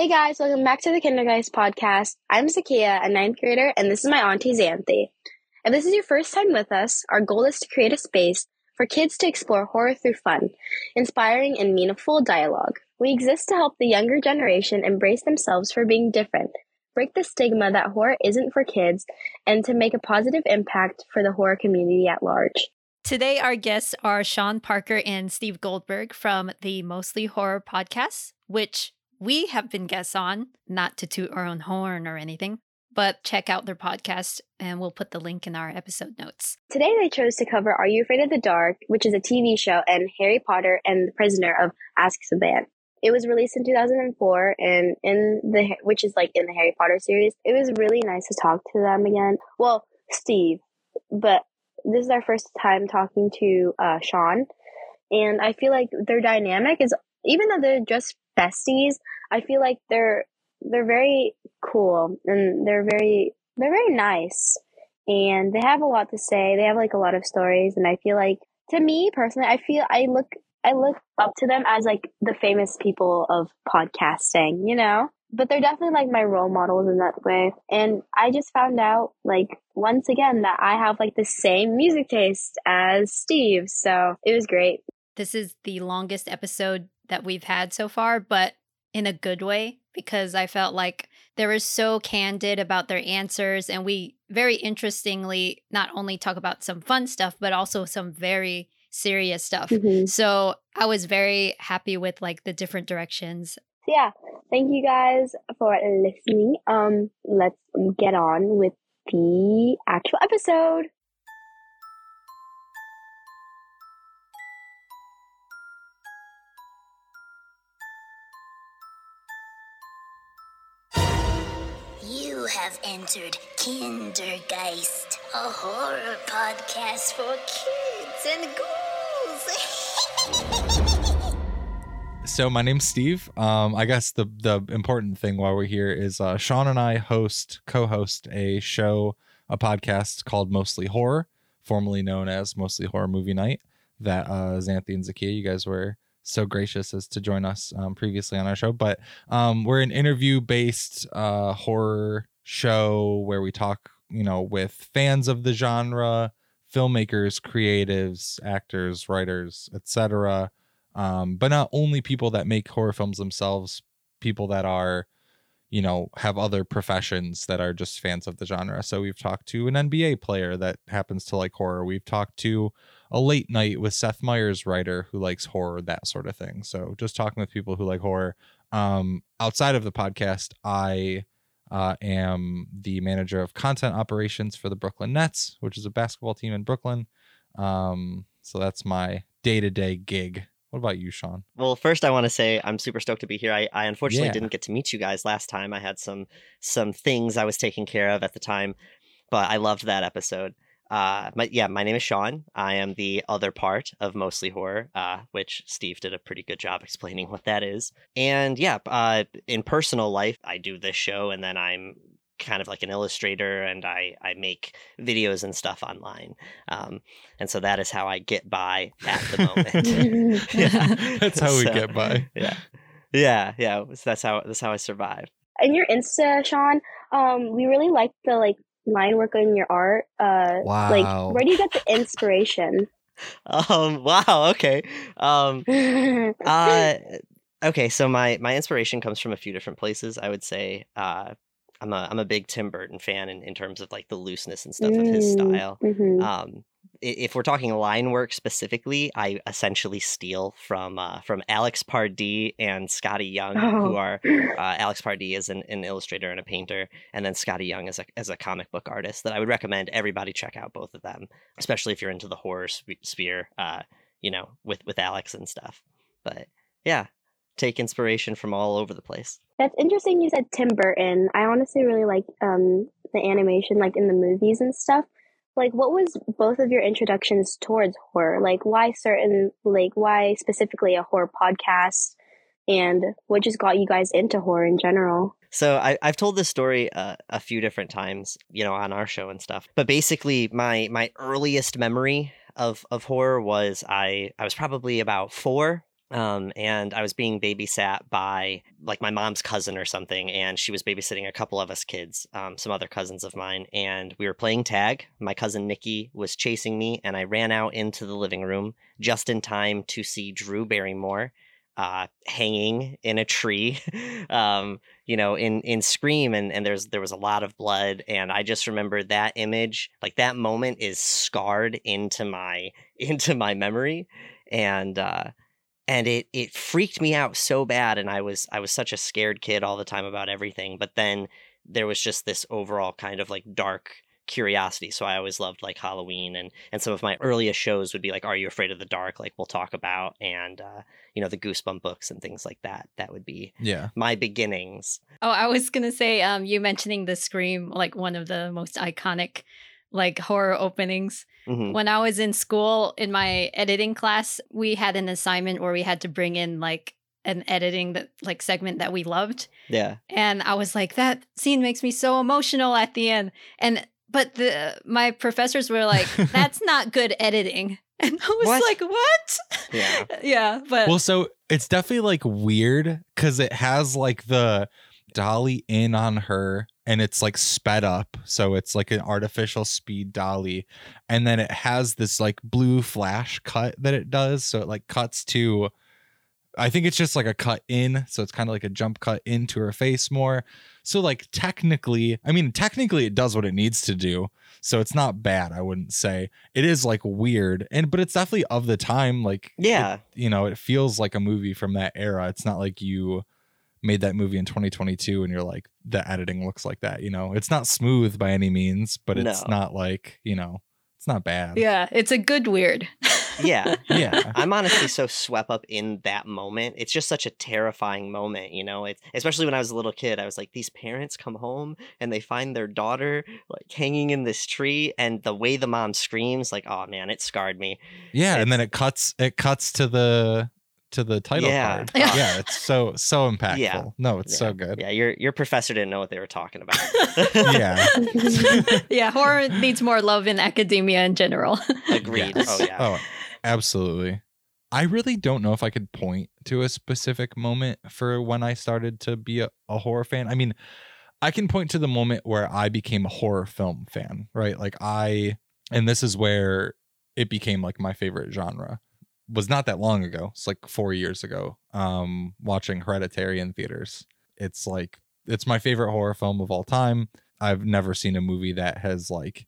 Hey guys, welcome back to the Kindergeist podcast. I'm Zakia, a ninth grader, and this is my auntie Xanthi. If this is your first time with us, our goal is to create a space for kids to explore horror through fun, inspiring and meaningful dialogue. We exist to help the younger generation embrace themselves for being different, break the stigma that horror isn't for kids, and to make a positive impact for the horror community at large. Today, our guests are Sean Parker and Steve Goldberg from the Mostly Horror podcast, which we have been guests on, not to toot our own horn or anything, but check out their podcast and we'll put the link in our episode notes. Today, they chose to cover Are You Afraid of the Dark, which is a TV show, and Harry Potter and the Prisoner of Azkaban. It was released in 2004 and in the which is like in the Harry Potter series. It was really nice to talk to them again. Well, Steve, but this is our first time talking to uh, Sean, and I feel like their dynamic is even though they're just besties, I feel like they're they're very cool and they're very they're very nice and they have a lot to say. They have like a lot of stories, and I feel like to me personally, I feel I look I look up to them as like the famous people of podcasting, you know? But they're definitely like my role models in that way. And I just found out like once again that I have like the same music taste as Steve. So it was great. This is the longest episode that we've had so far, but in a good way because I felt like they were so candid about their answers. And we very interestingly not only talk about some fun stuff, but also some very serious stuff. Mhm. So I was very happy with like the different directions. Yeah, thank you guys for listening. Um, let's get on with the actual episode. Have entered Kindergeist, a horror podcast for kids and ghouls. So my name's Steve. Um, I guess the the important thing while we're here is uh, Sean and I host co-host a show, a podcast called Mostly Horror, formerly known as Mostly Horror Movie Night. That uh, Xanthi and Zakia, you guys were so gracious as to join us um, previously on our show. But um, we're an interview-based uh, horror show where we talk, you know, with fans of the genre, filmmakers, creatives, actors, writers, etc um, but not only people that make horror films themselves, people that are, you know, have other professions that are just fans of the genre. So we've talked to an NBA player that happens to like horror. We've talked to a late night with Seth Meyers writer who likes horror, that sort of thing. So just talking with people who like horror. Um, outside of the podcast, I uh, am the manager of content operations for the Brooklyn Nets, which is a basketball team in Brooklyn. Um, so that's my day to day gig. What about you, Sean? Well, first I want to say I'm super stoked to be here. I, I unfortunately Yeah. didn't get to meet you guys last time. I had some some things I was taking care of at the time, but I loved that episode. Uh, my, yeah, my name is Sean. I am the other part of Mostly Horror, uh, which Steve did a pretty good job explaining what that is. And yeah, uh, in personal life, I do this show, and then I'm kind of like an illustrator, and I I make videos and stuff online. Um, and so that is how I get by at the moment. yeah. That's how we get by. Yeah. Yeah, yeah. So that's how that's how I survive. In your Insta, Sean, um, we really like the like line work on your art. Uh, Wow. like where do you get the inspiration? Um wow, okay. Um uh okay, so my my inspiration comes from a few different places. I would say uh I'm a I'm a big Tim Burton fan in, in terms of like the looseness and stuff of his Mm, style. mhm. Um if we're talking line work specifically, I essentially steal from uh, from Alex Pardee and Skottie Young, who Oh. are uh, Alex Pardee is an, an illustrator and a painter, and then Skottie Young is a as a comic book artist. That I would recommend everybody check out both of them, especially if you're into the horror sp- sphere. Uh, you know, with with Alex and stuff. But yeah, take inspiration from all over the place. That's interesting. You said Tim Burton. I honestly really like um the animation, like in the movies and stuff. Like, what was both of your introductions towards horror? Like, why certain, like, why specifically a horror podcast, and what just got you guys into horror in general? So I, I've told this story uh, a few different times, you know, on our show and stuff. But basically, my my earliest memory of of horror was I I was probably about four, Um, and I was being babysat by like my mom's cousin or something, and she was babysitting a couple of us kids, um, some other cousins of mine, and we were playing tag. My cousin Nikki was chasing me, and I ran out into the living room just in time to see Drew Barrymore uh, hanging in a tree, um, you know, in in Scream, and and there's there was a lot of blood, and I just remember that image, like that moment, is scarred into my into my memory, and uh, and it it freaked me out so bad, and I was I was such a scared kid all the time about everything, but then there was just this overall kind of like dark curiosity. So I always loved like Halloween and and some of my earliest shows would be like Are You Afraid of the Dark? Like we'll talk about and uh, you know, the Goosebump books and things like that. That would be Yeah. my beginnings. Oh, I was gonna say, um, you mentioning the Scream, like one of the most iconic, like horror openings. Mhm. When I was in school, in my editing class, we had an assignment where we had to bring in like an editing that like segment that we loved, Yeah. and I was like, that scene makes me so emotional at the end, and but the my professors were like, that's not good editing, and I was What? like, what? Yeah. yeah, but Well, so it's definitely like weird because it has like the dolly in on her and it's like sped up. So it's like an artificial speed dolly. And then it has this like blue flash cut that it does. So it like cuts to, I think it's just like a cut in. So it's kind of like a jump cut into her face more. So like technically, I mean, technically it does what it needs to do. So it's not bad, I wouldn't say. It is like weird. And but it's definitely of the time. Like it- Yeah. you know, it feels like a movie from that era. It's not like you made that movie in 2022 and you're like the editing looks like that, you know. It's not smooth by any means, but it's No. not like, you know, it's not bad. yeah, it's a good weird. Yeah. Yeah. I'm honestly so swept up in that moment. It's just such a terrifying moment, you know. It's especially when I was a little kid. I was like, these parents come home and they find their daughter like hanging in this tree, and the way the mom screams, like, oh man, it scarred me. Yeah, and then it cuts it cuts to the to the title Yeah. card. Yeah. Yeah, it's so so impactful. Yeah. No, it's so good. Yeah, your your professor didn't know what they were talking about. Yeah. yeah, horror needs more love in academia in general. Agreed. Yes. Oh yeah. Oh, absolutely. I really don't know if I could point to a specific moment for when I started to be a, a horror fan. I mean, I can point to the moment where I became a horror film fan, right? Like I and this is where it became like my favorite genre. Was not that long ago. It's like 4 years ago. Um watching Hereditary in theaters. It's like it's my favorite horror film of all time. I've never seen a movie that has like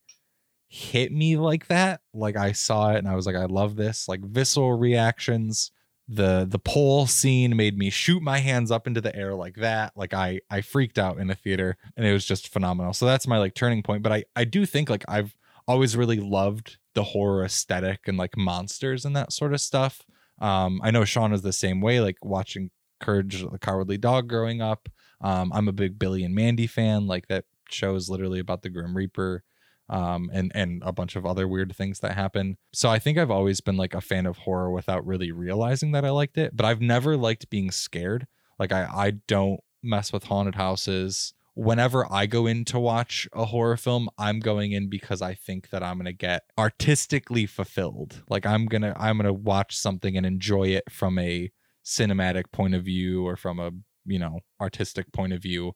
hit me like that. Like I saw it and I was like, I love this. Like visceral reactions. The the pole scene made me shoot my hands up into the air like that. Like I I freaked out in the theater and it was just phenomenal. So that's my like turning point. But I I do think like I've always really loved the horror aesthetic and like monsters and that sort of stuff. Um I know Sean is the same way, like watching Courage the Cowardly Dog growing up. Um I'm a big Billy and Mandy fan. Like that show is literally about the Grim Reaper um, and and a bunch of other weird things that happen. So I think I've always been like a fan of horror without really realizing that I liked it. But I've never liked being scared. Like I I don't mess with haunted houses. Whenever I go in to watch a horror film, I'm going in because I think that I'm gonna get artistically fulfilled. Like I'm gonna I'm gonna watch something and enjoy it from a cinematic point of view or from a you know artistic point of view,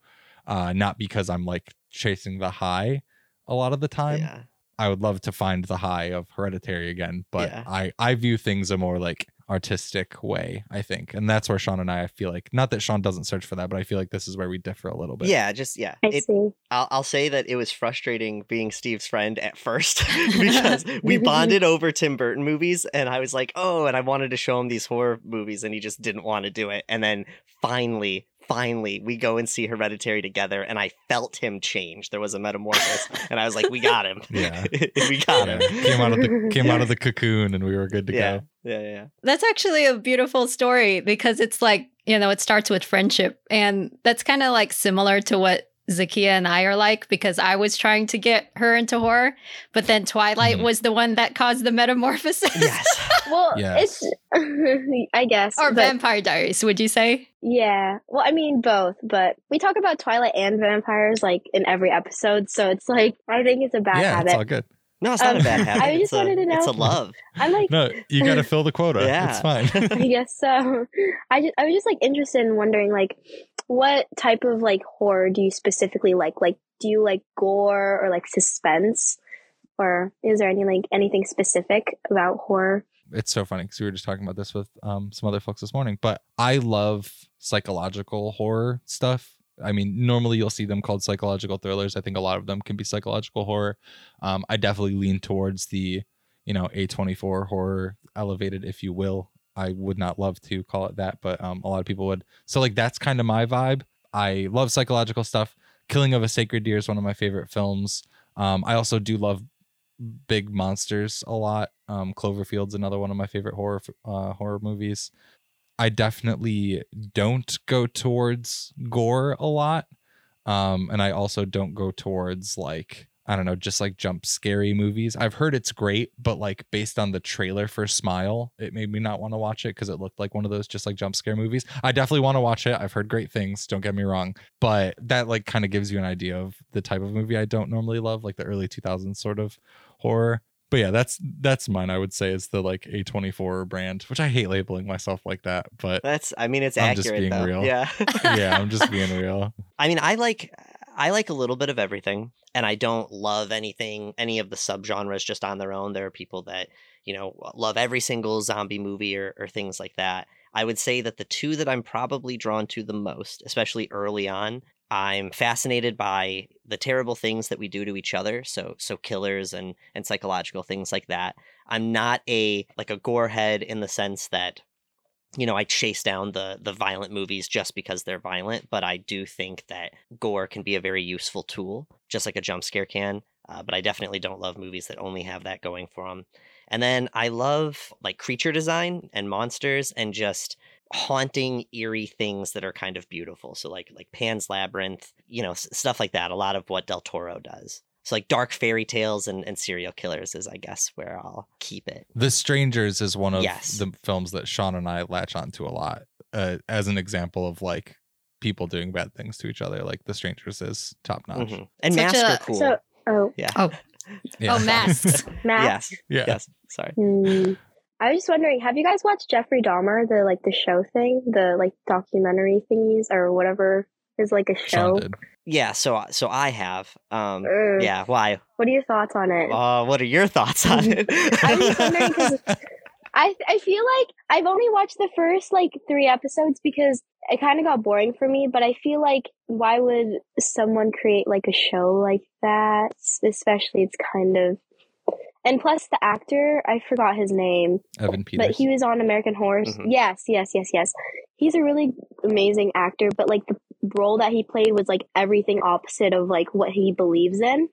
uh, not because I'm like chasing the high a lot of the time. yeah. I would love to find the high of Hereditary again, but Yeah. I I view things a more like artistic way, I think. And that's where Sean and I I feel like not that Sean doesn't search for that, but I feel like this is where we differ a little bit. Yeah, just yeah. I It, see. I'll, I'll say that it was frustrating being Steve's friend at first because we mm-hmm. bonded over Tim Burton movies, and I was like, oh, and I wanted to show him these horror movies, and he just didn't want to do it. And then finally, finally, we go and see Hereditary together, and I felt him change. There was a metamorphosis, and I was like, we got him. Yeah. we got Yeah. him. Came out of the came out of the cocoon and we were good to yeah. go. yeah, yeah, yeah. That's actually a beautiful story because it's like, you know, it starts with friendship. And that's kind of like similar to what Zakia and I are like because I was trying to get her into horror, but then Twilight Mhm. was the one that caused the metamorphosis. Yes. Well, Yes. it's I guess or but- Vampire Diaries, would you say? Yeah. Well, I mean both, but we talk about Twilight and vampires like in every episode, so it's like I think it's a bad yeah, habit. it's all good. No, it's not Um, a bad habit. I just it's a, wanted to know. It's a love. I'm like, No, you got to fill the quota. Yeah. It's fine. I guess so. I just, I was just like interested in wondering like what type of like horror do you specifically like? Like do you like gore or like suspense? Or is there any like anything specific about horror? it's so funny because we were just talking about this with um, some other folks this morning. But I love psychological horror stuff. I mean, normally you'll see them called psychological thrillers. I think a lot of them can be psychological horror. Um, I definitely lean towards the, you know, A24 horror elevated, if you will. I would not love to call it that, but um, a lot of people would. So, like, that's kind of my vibe. I love psychological stuff. Killing of a Sacred Deer is one of my favorite films. Um, I also do love big monsters a lot. Um, Cloverfield's another one of my favorite horror uh, horror movies. I definitely don't go towards gore a lot, um, and I also don't go towards like I don't know, just like jump scary movies. I've heard it's great, but like based on the trailer for Smile, it made me not want to watch it because it looked like one of those just like jump scare movies. I definitely want to watch it. I've heard great things, don't get me wrong, but that like kind of gives you an idea of the type of movie I don't normally love, like the early 2000s sort of horror. But yeah, that's that's mine. I would say is the like A24 brand, which I hate labeling myself like that, but That's. I mean, it's I'm just being though. real. Yeah. yeah, I'm just being real. I mean, I like I like a little bit of everything, and I don't love anything, any of the subgenres just on their own. There are people that you know love every single zombie movie or, or things like that. I would say that the two that I'm probably drawn to the most, especially early on, I'm fascinated by the terrible things that we do to each other. So so killers and and psychological things like that. I'm not a like a gorehead in the sense that you know, I chase down the the violent movies just because they're violent, but I do think that gore can be a very useful tool, just like a jump scare can. Uh, but I definitely don't love movies that only have that going for them. And then I love like creature design and monsters and just haunting, eerie things that are kind of beautiful. So like like Pan's Labyrinth, you know, s- stuff like that. A lot of what Del Toro does. So like dark fairy tales and, and serial killers is, I guess, where I'll keep it. The Strangers is one of Yes. the films that Sean and I latch onto a lot uh, as an example of like people doing bad things to each other. Like The Strangers is top notch. Mhm. And Such masks a- are cool. So oh yeah. Oh, Yeah. oh, masks. Matt. Yes. yeah. Yes. Sorry. Hmm. I was just wondering, have you guys watched Jeffrey Dahmer, the like the show thing, the like documentary thingies or whatever is like a show? Yeah. So so I have. Um. Ugh. Yeah. Why? What are your thoughts on it? Uh. What are your thoughts on it? I'm just wondering 'cause I I feel like I've only watched the first like three episodes because it kind of got boring for me. But I feel like why would someone create like a show like that? Especially it's kind of and plus the actor I forgot his name, Evan Peters. but he was on American Horror. Mhm. Yes, yes, yes, yes. He's a really amazing actor, but like the role that he played was like everything opposite of like what he believes in.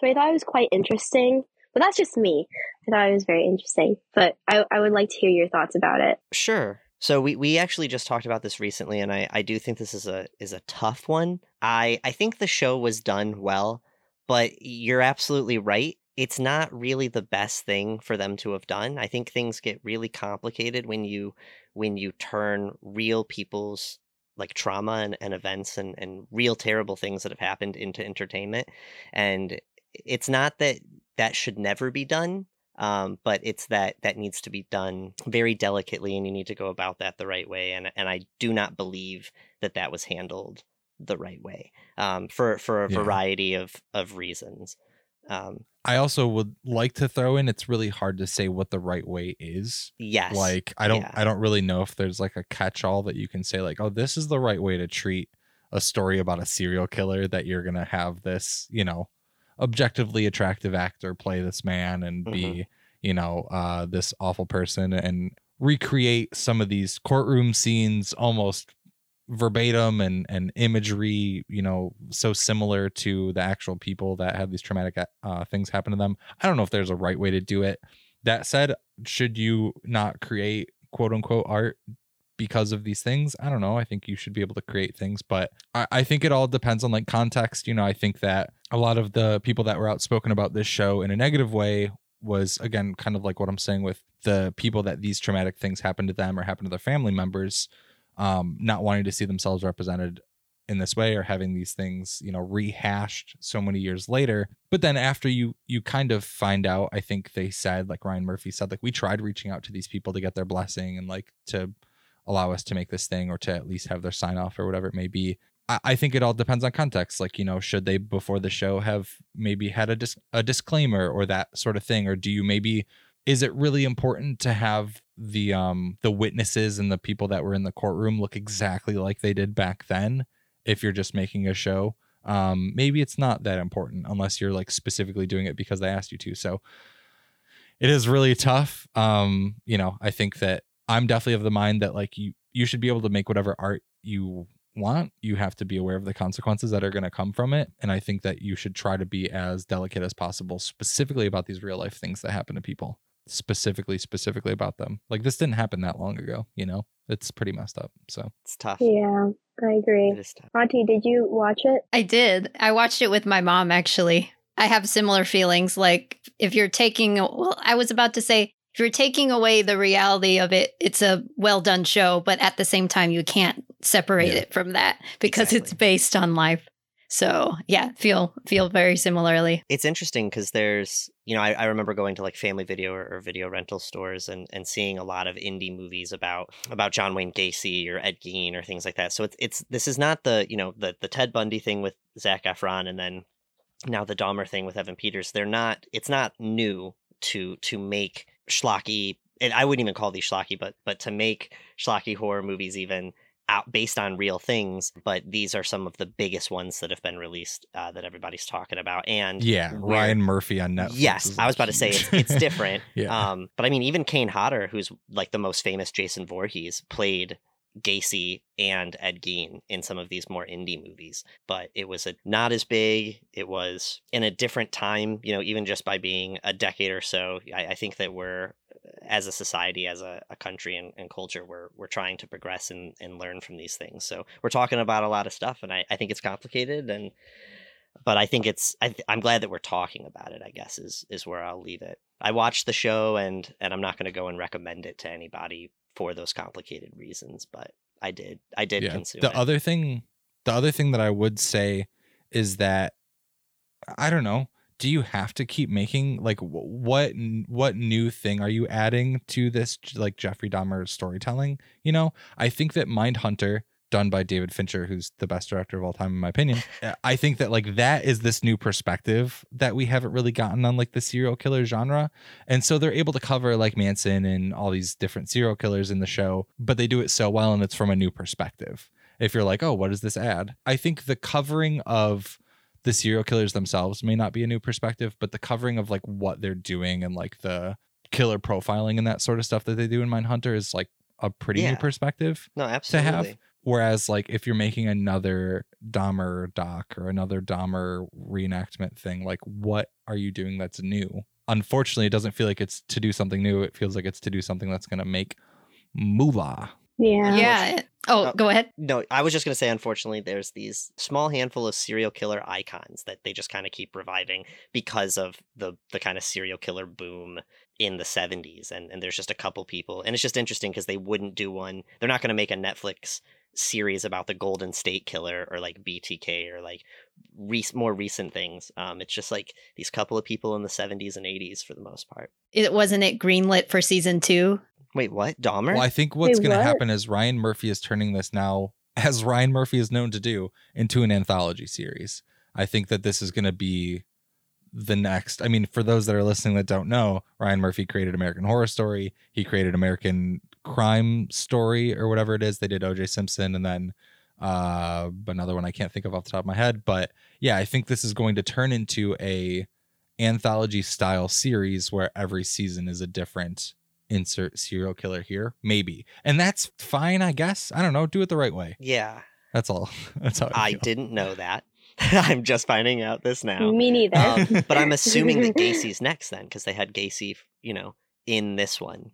So I thought it was quite interesting. But that's just me. I thought it was very interesting. But I, I would like to hear your thoughts about it. Sure. So we, we actually just talked about this recently, and I, I do think this is a is a tough one. I I think the show was done well, but you're absolutely right. It's not really the best thing for them to have done. I think things get really complicated when you when you turn real people's like trauma and, and events and, and real terrible things that have happened into entertainment. And it's not that that should never be done um, but it's that that needs to be done very delicately and you need to go about that the right way and and I do not believe that that was handled the right way um, for for a Yeah. variety of of reasons um, I also would like to throw in it's really hard to say what the right way is. yes Like I don't Yeah. I don't really know if there's like a catch all that you can say like, "Oh, this is the right way to treat a story about a serial killer that you're going to have this, you know, objectively attractive actor play this man and be, Mm-hmm. you know, uh this awful person and recreate some of these courtroom scenes almost verbatim and and imagery you know so similar to the actual people that have these traumatic uh, things happen to them. I don't know if there's a right way to do it. That said should you not create quote unquote art because of these things? I don't know. I think you should be able to create things but I, I think it all depends on like context. You know i think that a lot of the people that were outspoken about this show in a negative way was again kind of like what i'm saying with the people that these traumatic things happen to them or happen to their family members um, not wanting to see themselves represented in this way or having these things you know rehashed so many years later. But then after you you kind of find out i think they said like ryan murphy said like we tried reaching out to these people to get their blessing and like to allow us to make this thing or to at least have their sign off or whatever it may be. I, I think it all depends on context. Like you know should they before the show have maybe had a, dis- a disclaimer or that sort of thing? Or do you maybe is it really important to have the um the witnesses and the people that were in the courtroom look exactly like they did back then if you're just making a show? Um maybe it's not that important unless you're like specifically doing it because they asked you to. So it is really tough. Um you know i think that i'm definitely of the mind that like you you should be able to make whatever art you want. You have to be aware of the consequences that are going to come from it. And i think that you should try to be as delicate as possible specifically about these real life things that happen to people specifically specifically about them like this didn't happen that long ago you know it's pretty messed up so It's tough. Yeah, I agree. It is tough. Auntie, did you watch it? I did. I watched it with my mom actually. I have similar feelings. Like if you're taking, well, I was about to say, if you're taking away the reality of it, it's a well done show, but at the same time, you can't separate Yeah. it from that because it's based on life. So yeah, feel feel very similarly. It's interesting because there's, you know, I, I remember going to like family video or, or video rental stores and, and seeing a lot of indie movies about about John Wayne Gacy or Ed Gein or things like that. So it's it's this is not the you know the the Ted Bundy thing with Zac Efron and then now the Dahmer thing with Evan Peters. They're not. It's not new to to make schlocky. And I wouldn't even call these schlocky, but but to make schlocky horror movies even out based on real things. But these are some of the biggest ones that have been released uh, that everybody's talking about. And yeah ryan murphy on netflix Yes, I was about to say it's, it's different. yeah Um, but I mean, even Kane Hodder, who's like the most famous Jason Voorhees, played Gacy and Ed Gein in some of these more indie movies. But it was a, not as big. It was in a different time. You know, even just by being a decade or so, I, I think that we're as a society, as a, a country and, and culture, we're we're trying to progress and, and learn from these things. So we're talking about a lot of stuff, and I, I think it's complicated and but I think it's I th- I'm glad that we're talking about it. I guess is is where I'll leave it. I watched the show and and I'm not going to go and recommend it to anybody for those complicated reasons, but I did I did consume the it. other thing the other thing that i would say is that i don't know do you have to keep making like what what new thing are you adding to this like jeffrey dahmer storytelling you know i think that Mindhunter done by david fincher who's the best director of all time in my opinion uh, i think that like that is this new perspective that we haven't really gotten on like the serial killer genre and so they're able to cover like Manson and all these different serial killers in the show, but they do it so well and it's from a new perspective. If you're like, oh, what does this add? I think the covering of the serial killers themselves may not be a new perspective, but the covering of like what they're doing and like the killer profiling and that sort of stuff that they do in Mindhunter is like a pretty Yeah. new perspective. no, absolutely. to have. Whereas, like, if you're making another Dahmer doc or another Dahmer reenactment thing, like, what are you doing that's new? Unfortunately, it doesn't feel like it's to do something new. It feels like it's to do something that's going to make moolah. Yeah. Yeah. Oh, Oh. go ahead. No, I was just going to say, unfortunately, there's these small handful of serial killer icons that they just kind of keep reviving because of the the kind of serial killer boom in the 70s. And, and there's just a couple people. And it's just interesting because they wouldn't do one. They're not going to make a Netflix series about the Golden State Killer or like BTK or like re- more recent things. Um, it's just like these couple of people in the 70s and 80s for the most part. It wasn't it greenlit for season two. Wait, what? Dahmer? Well, I think what's Wait, going to what? happen is Ryan Murphy is turning this now, as Ryan Murphy is known to do, into an anthology series. I think that this is going to be the next. I mean, for those that are listening that don't know, Ryan Murphy created American Horror Story. He created American Crime Story or whatever it is. They did OJ Simpson and then uh another one I can't think of off the top of my head. But yeah, I think this is going to turn into a anthology style series where every season is a different insert serial killer here maybe and that's fine i guess i don't know do it the right way yeah, that's all that's how i, I didn't know that. I'm just finding out this now. Me neither. Um, but I'm assuming that Gacy's next then, because they had Gacy, you know, in this one.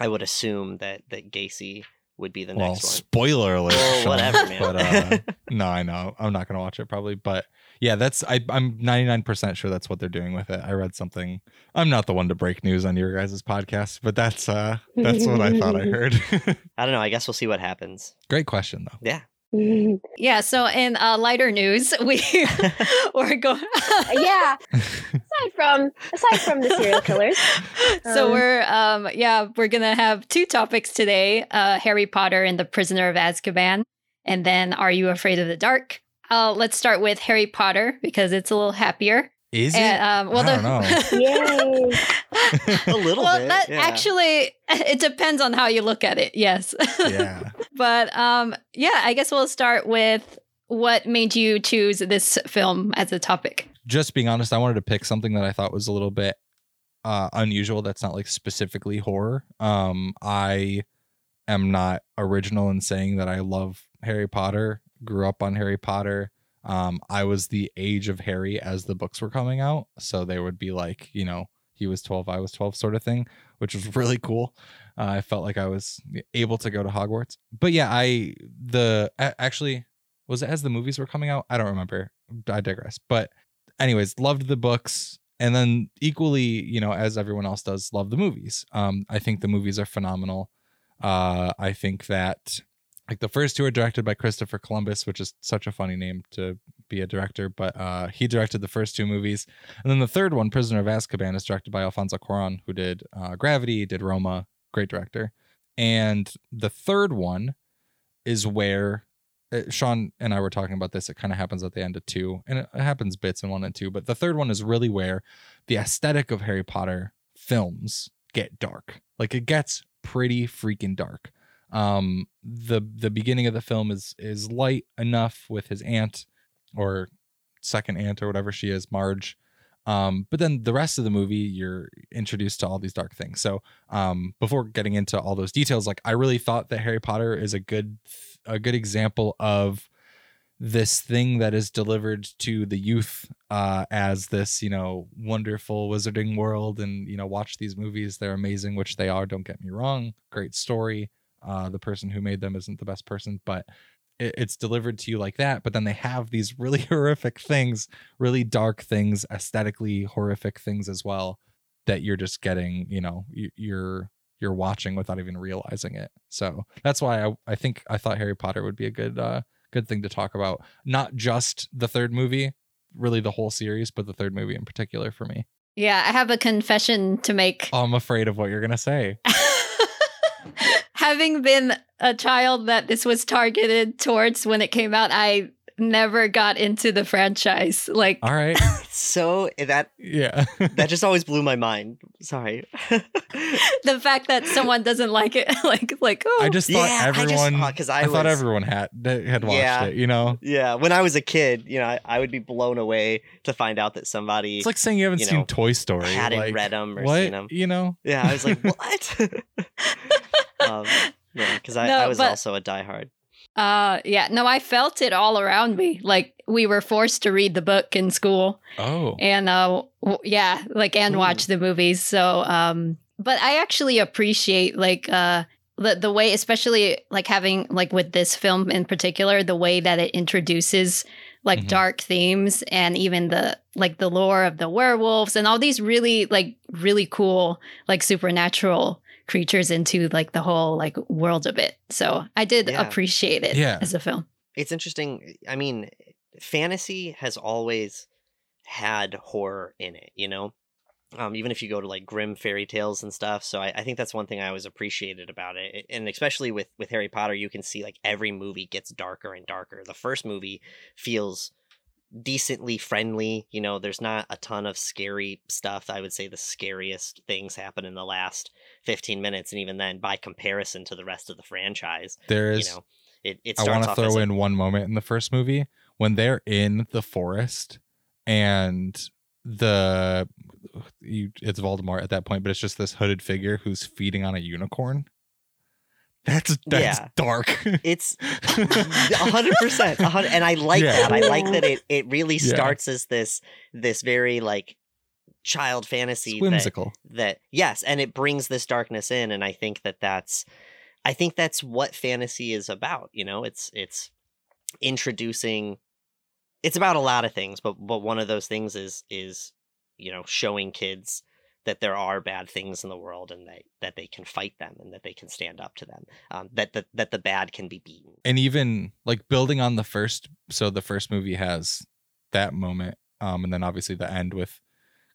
I would assume that that Gacy would be the well next one. spoiler alert Well, whatever, man. but uh no i know i'm not gonna watch it probably but yeah that's I, i'm 99% sure that's what they're doing with it i read something i'm not the one to break news on your guys' podcast but that's uh that's what i thought i heard I don't know. I guess we'll see what happens. great question though Yeah, Yeah, so in uh, lighter news, we we're going. yeah. Aside from aside from the serial killers, so Um, we're um yeah we're gonna have two topics today: uh, Harry Potter and the Prisoner of Azkaban, and then Are You Afraid of the Dark? Uh, let's start with Harry Potter because it's a little happier. Is it? And, um, well, I the- Yay. a little well, bit. that yeah. actually it depends on how you look at it. Yes. yeah. But um, yeah, I guess we'll start with what made you choose this film as a topic. Just being honest, I wanted to pick something that I thought was a little bit uh, unusual. That's not like specifically horror. Um, I am not original in saying that I love Harry Potter. Grew up on Harry Potter. Um, I was the age of Harry as the books were coming out, so they would be like, you know, he was twelve, I was twelve, sort of thing, which was really cool. Uh, I felt like I was able to go to Hogwarts. But yeah, I the actually was it as the movies were coming out? I don't remember. I digress. But anyways, loved the books and then equally, you know, as everyone else does, love the movies. Um, I think the movies are phenomenal. Uh, I think that like the first two are directed by Christopher Columbus, which is such a funny name to be a director, but uh, he directed the first two movies, and then the third one, Prisoner of Azkaban, is directed by Alfonso Cuarón, who did uh, Gravity, did Roma, great director, and the third one is where uh, Sean and I were talking about this. It kind of happens at the end of two, and it happens bits in one and two. But the third one is really where the aesthetic of Harry Potter films get dark. Like it gets pretty freaking dark. Um, the the beginning of the film is is light enough with his aunt or second aunt or whatever she is, Marge. Um, but then the rest of the movie, you're introduced to all these dark things. So, um, before getting into all those details, like I really thought that Harry Potter is a good, a good example of this thing that is delivered to the youth uh, as this, you know, wonderful wizarding world, and you know, watch these movies. They're amazing, which they are. Don't get me wrong. Great story. Uh, the person who made them isn't the best person, but it, it's delivered to you like that. But then they have these really horrific things, really dark things, aesthetically horrific things as well that you're just getting. You know, you, you're you're watching without even realizing it. So that's why I, I think I thought Harry Potter would be a good uh, good thing to talk about. Not just the third movie, really the whole series, but the third movie in particular for me. Yeah, I have a confession to make. I'm afraid of what you're gonna say. Having been a child that this was targeted towards when it came out, I never got into the franchise. Like, All right. so that Yeah. that just always blew my mind. Sorry. the fact that someone doesn't like it, like, like, oh, I just thought Yeah, I just- everyone uh, 'cause I I, thought everyone had had watched Yeah. it, you know. yeah, when I was a kid, you know, I, I would be blown away to find out that somebody It's like saying you haven't you seen know, Toy Story. hadn't like, read them or what? seen them. You know? Yeah, I was like, what? um, yeah, because I, No, I was but- also a diehard. Uh, yeah, no, I felt it all around me. Like, we were forced to read the book in school. Oh. and uh w- yeah like and Ooh. watch the movies so um but i actually appreciate like uh the, the way especially like having like with this film in particular the way that it introduces like Mhm. dark themes and even the like the lore of the werewolves and all these really like really cool like supernatural creatures into like the whole like world of it so i did Yeah. appreciate it Yeah. as a film It's interesting. I mean, fantasy has always had horror in it, you know? Um, even if you go to like Grimm fairy tales and stuff. So I, I think that's one thing I always appreciated about it. And especially with, with Harry Potter, you can see like every movie gets darker and darker. The first movie feels decently friendly. You know, there's not a ton of scary stuff. I would say the scariest things happen in the last 15 minutes. And even then, by comparison to the rest of the franchise, there is. you know, it, it I want to throw a- in one moment in the first movie when they're in the forest and the you, it's Voldemort at that point, but it's just this hooded figure who's feeding on a unicorn. That's that's Yeah. dark. It's a hundred percent, a hundred, and I like Yeah. that. I like that it it really Yeah. starts as this this very like child fantasy that, whimsical. that yes, and it brings this darkness in, and I think that that's I think that's what fantasy is about. You know, it's it's introducing. It's about a lot of things, but but one of those things is is you know showing kids that there are bad things in the world and that that they can fight them and that they can stand up to them. Um, that that that the bad can be beaten. and even like building on the first so the first movie has that moment um and then obviously the end with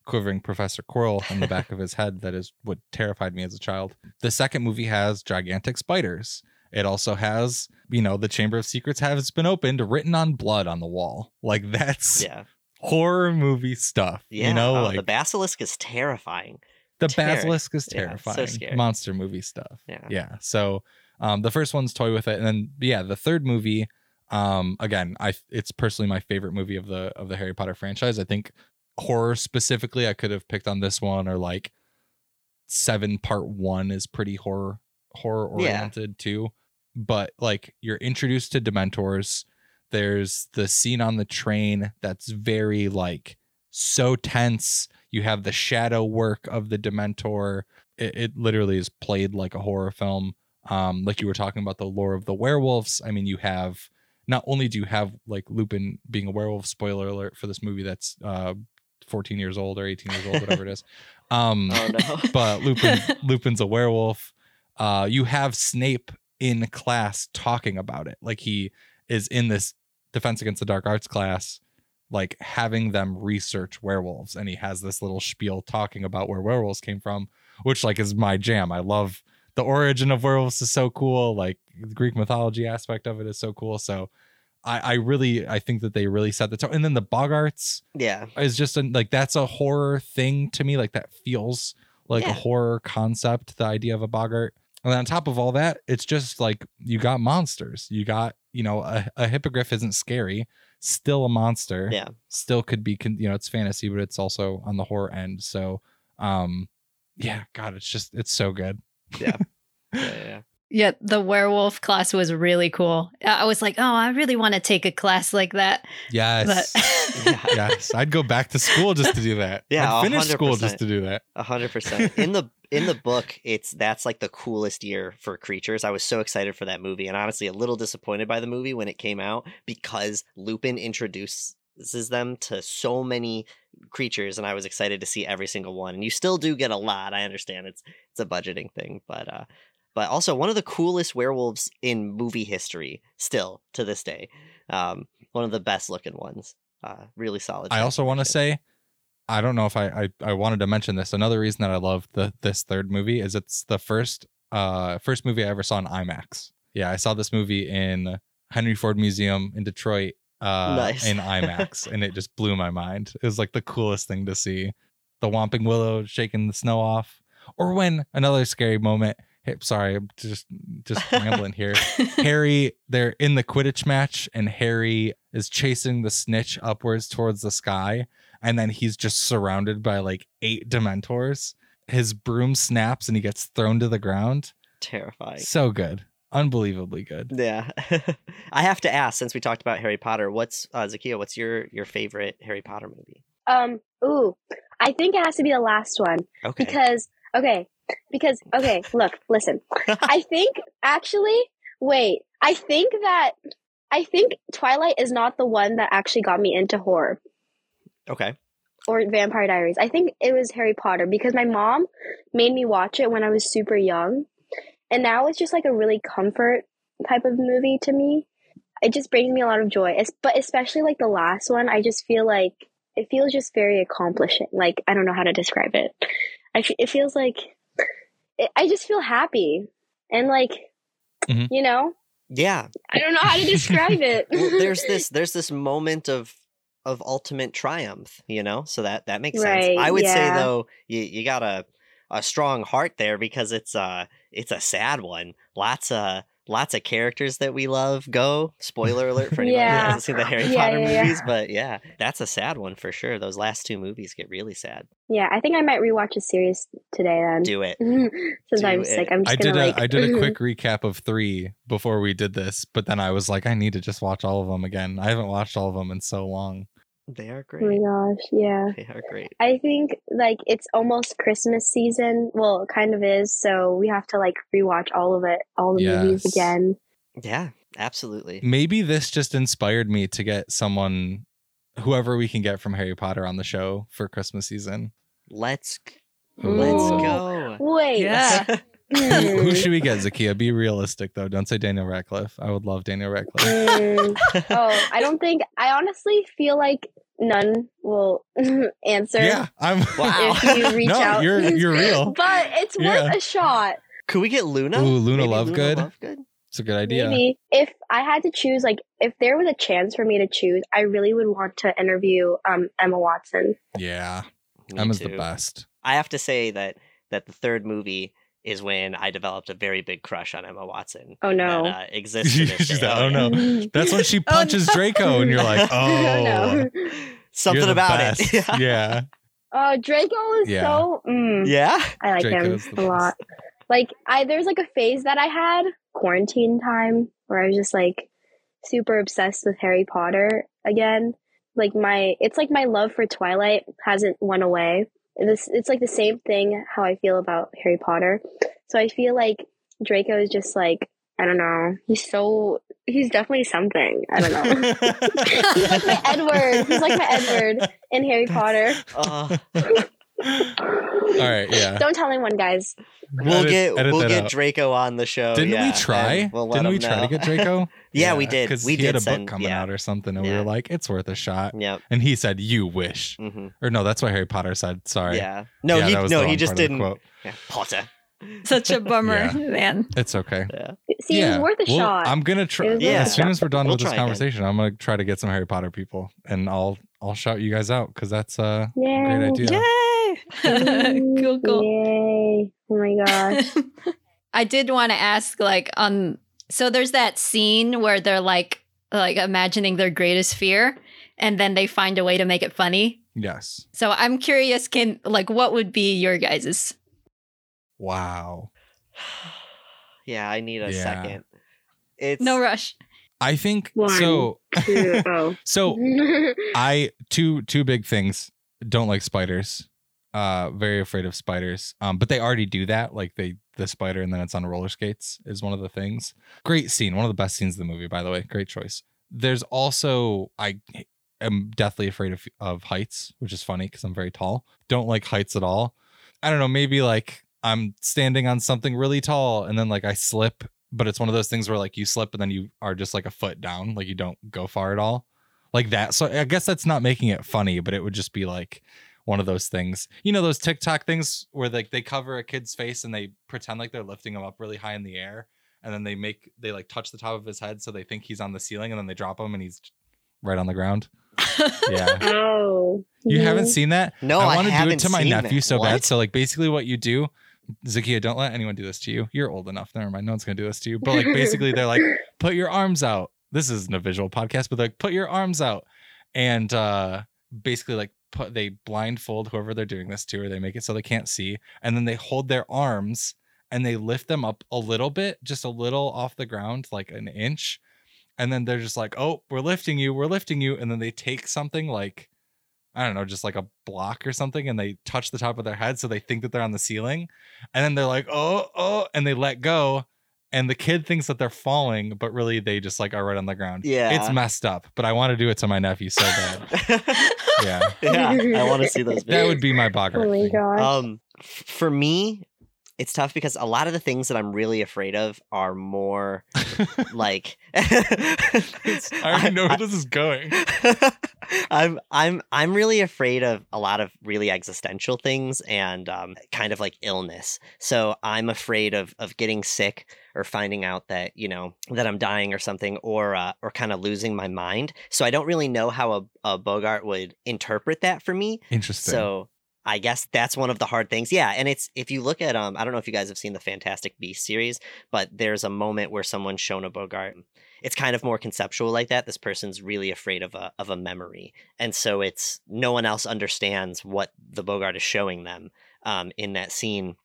quivering professor quirrell in the back of his head that is what terrified me as a child the second movie has gigantic spiders it also has you know the chamber of secrets has been opened written on blood on the wall like that's Yeah, horror movie stuff yeah. you know oh, like the basilisk is terrifying. the basilisk is Yeah, so terrifying scary. monster movie stuff Yeah. yeah so um the first one's toy with it and then yeah the third movie um again i it's personally my favorite movie of the of the harry potter franchise i think horror specifically i could have picked on this one or like seven part one is pretty horror horror Yeah. oriented too but like you're introduced to dementors there's the scene on the train that's very like so tense. You have the shadow work of the dementor. It, it literally is played like a horror film. Um like you were talking about the lore of the werewolves. I mean you have not only do you have like lupin being a werewolf spoiler alert for this movie that's uh 14 years old or 18 years old whatever it is. Um Oh no. but Lupin Lupin's a werewolf. Uh, you have Snape in class talking about it, like he is in this Defense Against the Dark Arts class, like having them research werewolves, and he has this little spiel talking about where werewolves came from, which like is my jam. I love the origin of werewolves is so cool. Like the Greek mythology aspect of it is so cool. So. I, I really I think that they really set the tone, and then the Boggarts yeah. is just a, like that's a horror thing to me. Like that feels like a horror concept. The idea of a boggart, and then on top of all that, it's just like you got monsters. You got you know a, a hippogriff isn't scary, still a monster. Yeah. still could be con- you know it's fantasy, but it's also on the horror end. So, um, yeah, God, it's just it's so good. Yeah. Yeah. yeah. Yeah, the werewolf class was really cool. I I was like, oh, I really want to take a class like that. Yes. But Yeah. yes, I'd go back to school just to do that. Yeah, I'd finish school 100%. just to do that. A hundred percent. In the in the book, it's that's like the coolest year for creatures. I was so excited for that movie, and honestly, a little disappointed by the movie when it came out because Lupin introduces them to so many creatures, and I was excited to see every single one. And you still do get a lot. I understand it's it's a budgeting thing, but uh, but also one of the coolest werewolves in movie history, still to this day. Um, one of the best looking ones. Uh, really solid. I also want to say, I don't know if I, I I wanted to mention this. Another reason that I love the this third movie is it's the first uh first movie I ever saw in IMAX. Yeah, I saw this movie in Henry Ford Museum in Detroit uh Nice. in IMAX and it just blew my mind. It was like the coolest thing to see. The Whomping Willow shaking the snow off. Or when another scary moment sorry, I'm just just rambling here. Harry, they're in the Quidditch match, and Harry is chasing the snitch upwards towards the sky, and then he's just surrounded by like eight Dementors. His broom snaps and he gets thrown to the ground. Terrifying. So good, unbelievably good. Yeah, I have to ask since we talked about Harry Potter. What's uh, Zakia? What's your your favorite Harry Potter movie? Um, ooh, I think it has to be the last one Okay. because okay, because okay, look, listen. I think actually, wait, I think that I think Twilight is not the one that actually got me into horror okay. or Vampire Diaries. I think it was Harry Potter because my mom made me watch it when I was super young, and now it's just like a really comfort type of movie to me. It just brings me a lot of joy, Es- but especially like the last one. I just feel like it feels just very accomplishing. Like I don't know how to describe it. I f- it feels like I just feel happy and like Mhm. you know Yeah. I don't know how to describe it. Well, there's this there's this moment of of ultimate triumph, you know. So that that makes sense. I would say though, you you got a a strong heart there because it's uh it's a sad one. Lots of lots of characters that we love go. Spoiler alert for anybody who Yeah. hasn't seen the Harry Yeah, Potter yeah, yeah. movies, but yeah, that's a sad one for sure. Those last two movies get really sad. yeah, I think I might rewatch the series today then. Do it. Mm-hmm. Since Do I'm it. sick, I'm just I did gonna a like I did a mm-hmm. quick recap of three before we did this, but then I was like, I need to just watch all of them again. I haven't watched all of them in so long. They are great. Oh my great. gosh, yeah. They are great. I think like it's almost Christmas season. Well, it kind of is. So we have to like rewatch all of it, all the movies again. Yeah, absolutely. Maybe this just inspired me to get someone, whoever we can get from Harry Potter, on the show for Christmas season. Let's Let's go. Wait. Yeah. Who, who should we get, Zakia? Be realistic though. Don't say Daniel Radcliffe. I would love Daniel Radcliffe. Mm. Oh, I don't think. I honestly feel like none will answer Yeah, I'm. Wow. if you reach no, out. you're you're real. but it's worth a shot. Could we get Luna? Ooh, Luna Maybe Lovegood? Lovegood? It's a good idea. Maybe if I had to choose, like if there was a chance for me to choose, I really would want to interview um Emma Watson. Yeah, Me Emma's the best. I have to say that that the third movie is when I developed a very big crush on Emma Watson. Oh no. That, uh, exists She's like, oh, no. That's when she Oh, punches no. Draco, and you're like, oh, no. Something the about best. it. yeah. Oh, Draco is Yeah. so. Mm, yeah. I like Draco's him a lot. Like I, there's like a phase that I had quarantine time where I was just like super obsessed with Harry Potter again. Like my, it's like my love for Twilight hasn't went away. This, it's like the same thing how I feel about Harry Potter. So I feel like Draco is just like I don't know. He's so he's definitely something. I don't know. he's like my Edward. He's like my Edward in Harry Potter. Uh, All right. Yeah. Don't tell anyone, guys. we'll Edit- get edit we'll get out. Draco on the show. Didn't yeah, we try? We'll Didn't we him try to get Draco? Yeah, we did. 'cause We he had did a book coming yeah. out or something, and we were like, "It's worth a shot." Yep. And he said, "You wish," hmm or no, that's what Harry Potter said. Sorry. Yeah. No, Yeah, he no, he just part of the didn't. quote. Yeah, Potter. Such a bummer, Yeah. man. It's okay. Yeah. See, yeah. it was worth a Well, shot. I'm gonna try. It was worth a As soon as we're done We'll with this conversation, I'm gonna try to get some Harry Potter people, and I'll I'll shout you guys out because that's uh, a great idea. Yay! Cool, cool. Yay. Oh my gosh. I did want to ask, like, on so there's that scene where they're like, like imagining their greatest fear, and then they find a way to make it funny. Yes. So I'm curious, can like, what would be your guys's? Wow. Yeah, I need a Yeah. second. It's No rush. I think One. so. Two, oh. So I two two big things. Don't like spiders. Uh, very afraid of spiders. Um, but they already do that. Like they the spider and then it's on roller skates is one of the things. Great scene. One of the best scenes of the movie, by the way. Great choice. There's also I am deathly afraid of of heights, which is funny because I'm very tall. Don't like heights at all. I don't know. Maybe like I'm standing on something really tall and then like I slip. But it's one of those things where like you slip and then you are just like a foot down, like you don't go far at all like that. So I guess that's not making it funny, but it would just be like one of those things. You know those TikTok things where like they cover a kid's face and they pretend like they're lifting him up really high in the air and then they make they like touch the top of his head so they think he's on the ceiling and then they drop him and he's right on the ground. Yeah. Oh. You haven't Mhm. seen that? no, I I, want to do it to my nephew it. so What? bad. So like basically what you do, Zakia, don't let anyone do this to you. You're old enough. Never mind. No one's gonna do this to you. But like basically they're like, put your arms out. This isn't a visual podcast, but like put your arms out. And uh basically like put they blindfold whoever they're doing this to, or they make it so they can't see, and then they hold their arms and they lift them up a little bit, just a little off the ground, like an inch. And then they're just like, oh, we're lifting you, we're lifting you. And then they take something like I don't know, just like a block or something, and they touch the top of their head so they think that they're on the ceiling. And then they're like, oh, oh, and they let go. And the kid thinks that they're falling, but really they just like are right on the ground. Yeah. It's messed up, but I want to do it to my nephew so bad. Yeah. yeah, I want to see those. That would be my boggart. Oh my thing. gosh. Um, for me, it's tough because a lot of the things that I'm really afraid of are more like. I already know where this is going. I'm I'm I'm really afraid of a lot of really existential things and um, kind of like illness. So I'm afraid of of getting sick or finding out that you know that I'm dying or something, or uh, or kind of losing my mind. So I don't really know how a, a Boggart would interpret that for me. Interesting. So I guess that's one of the hard things. Yeah, and it's if you look at um I don't know if you guys have seen the Fantastic Beast series, but there's a moment where someone's shown a Boggart. It's kind of more conceptual like that. This person's really afraid of a of a memory. And so it's no one else understands what the Boggart is showing them um in that scene.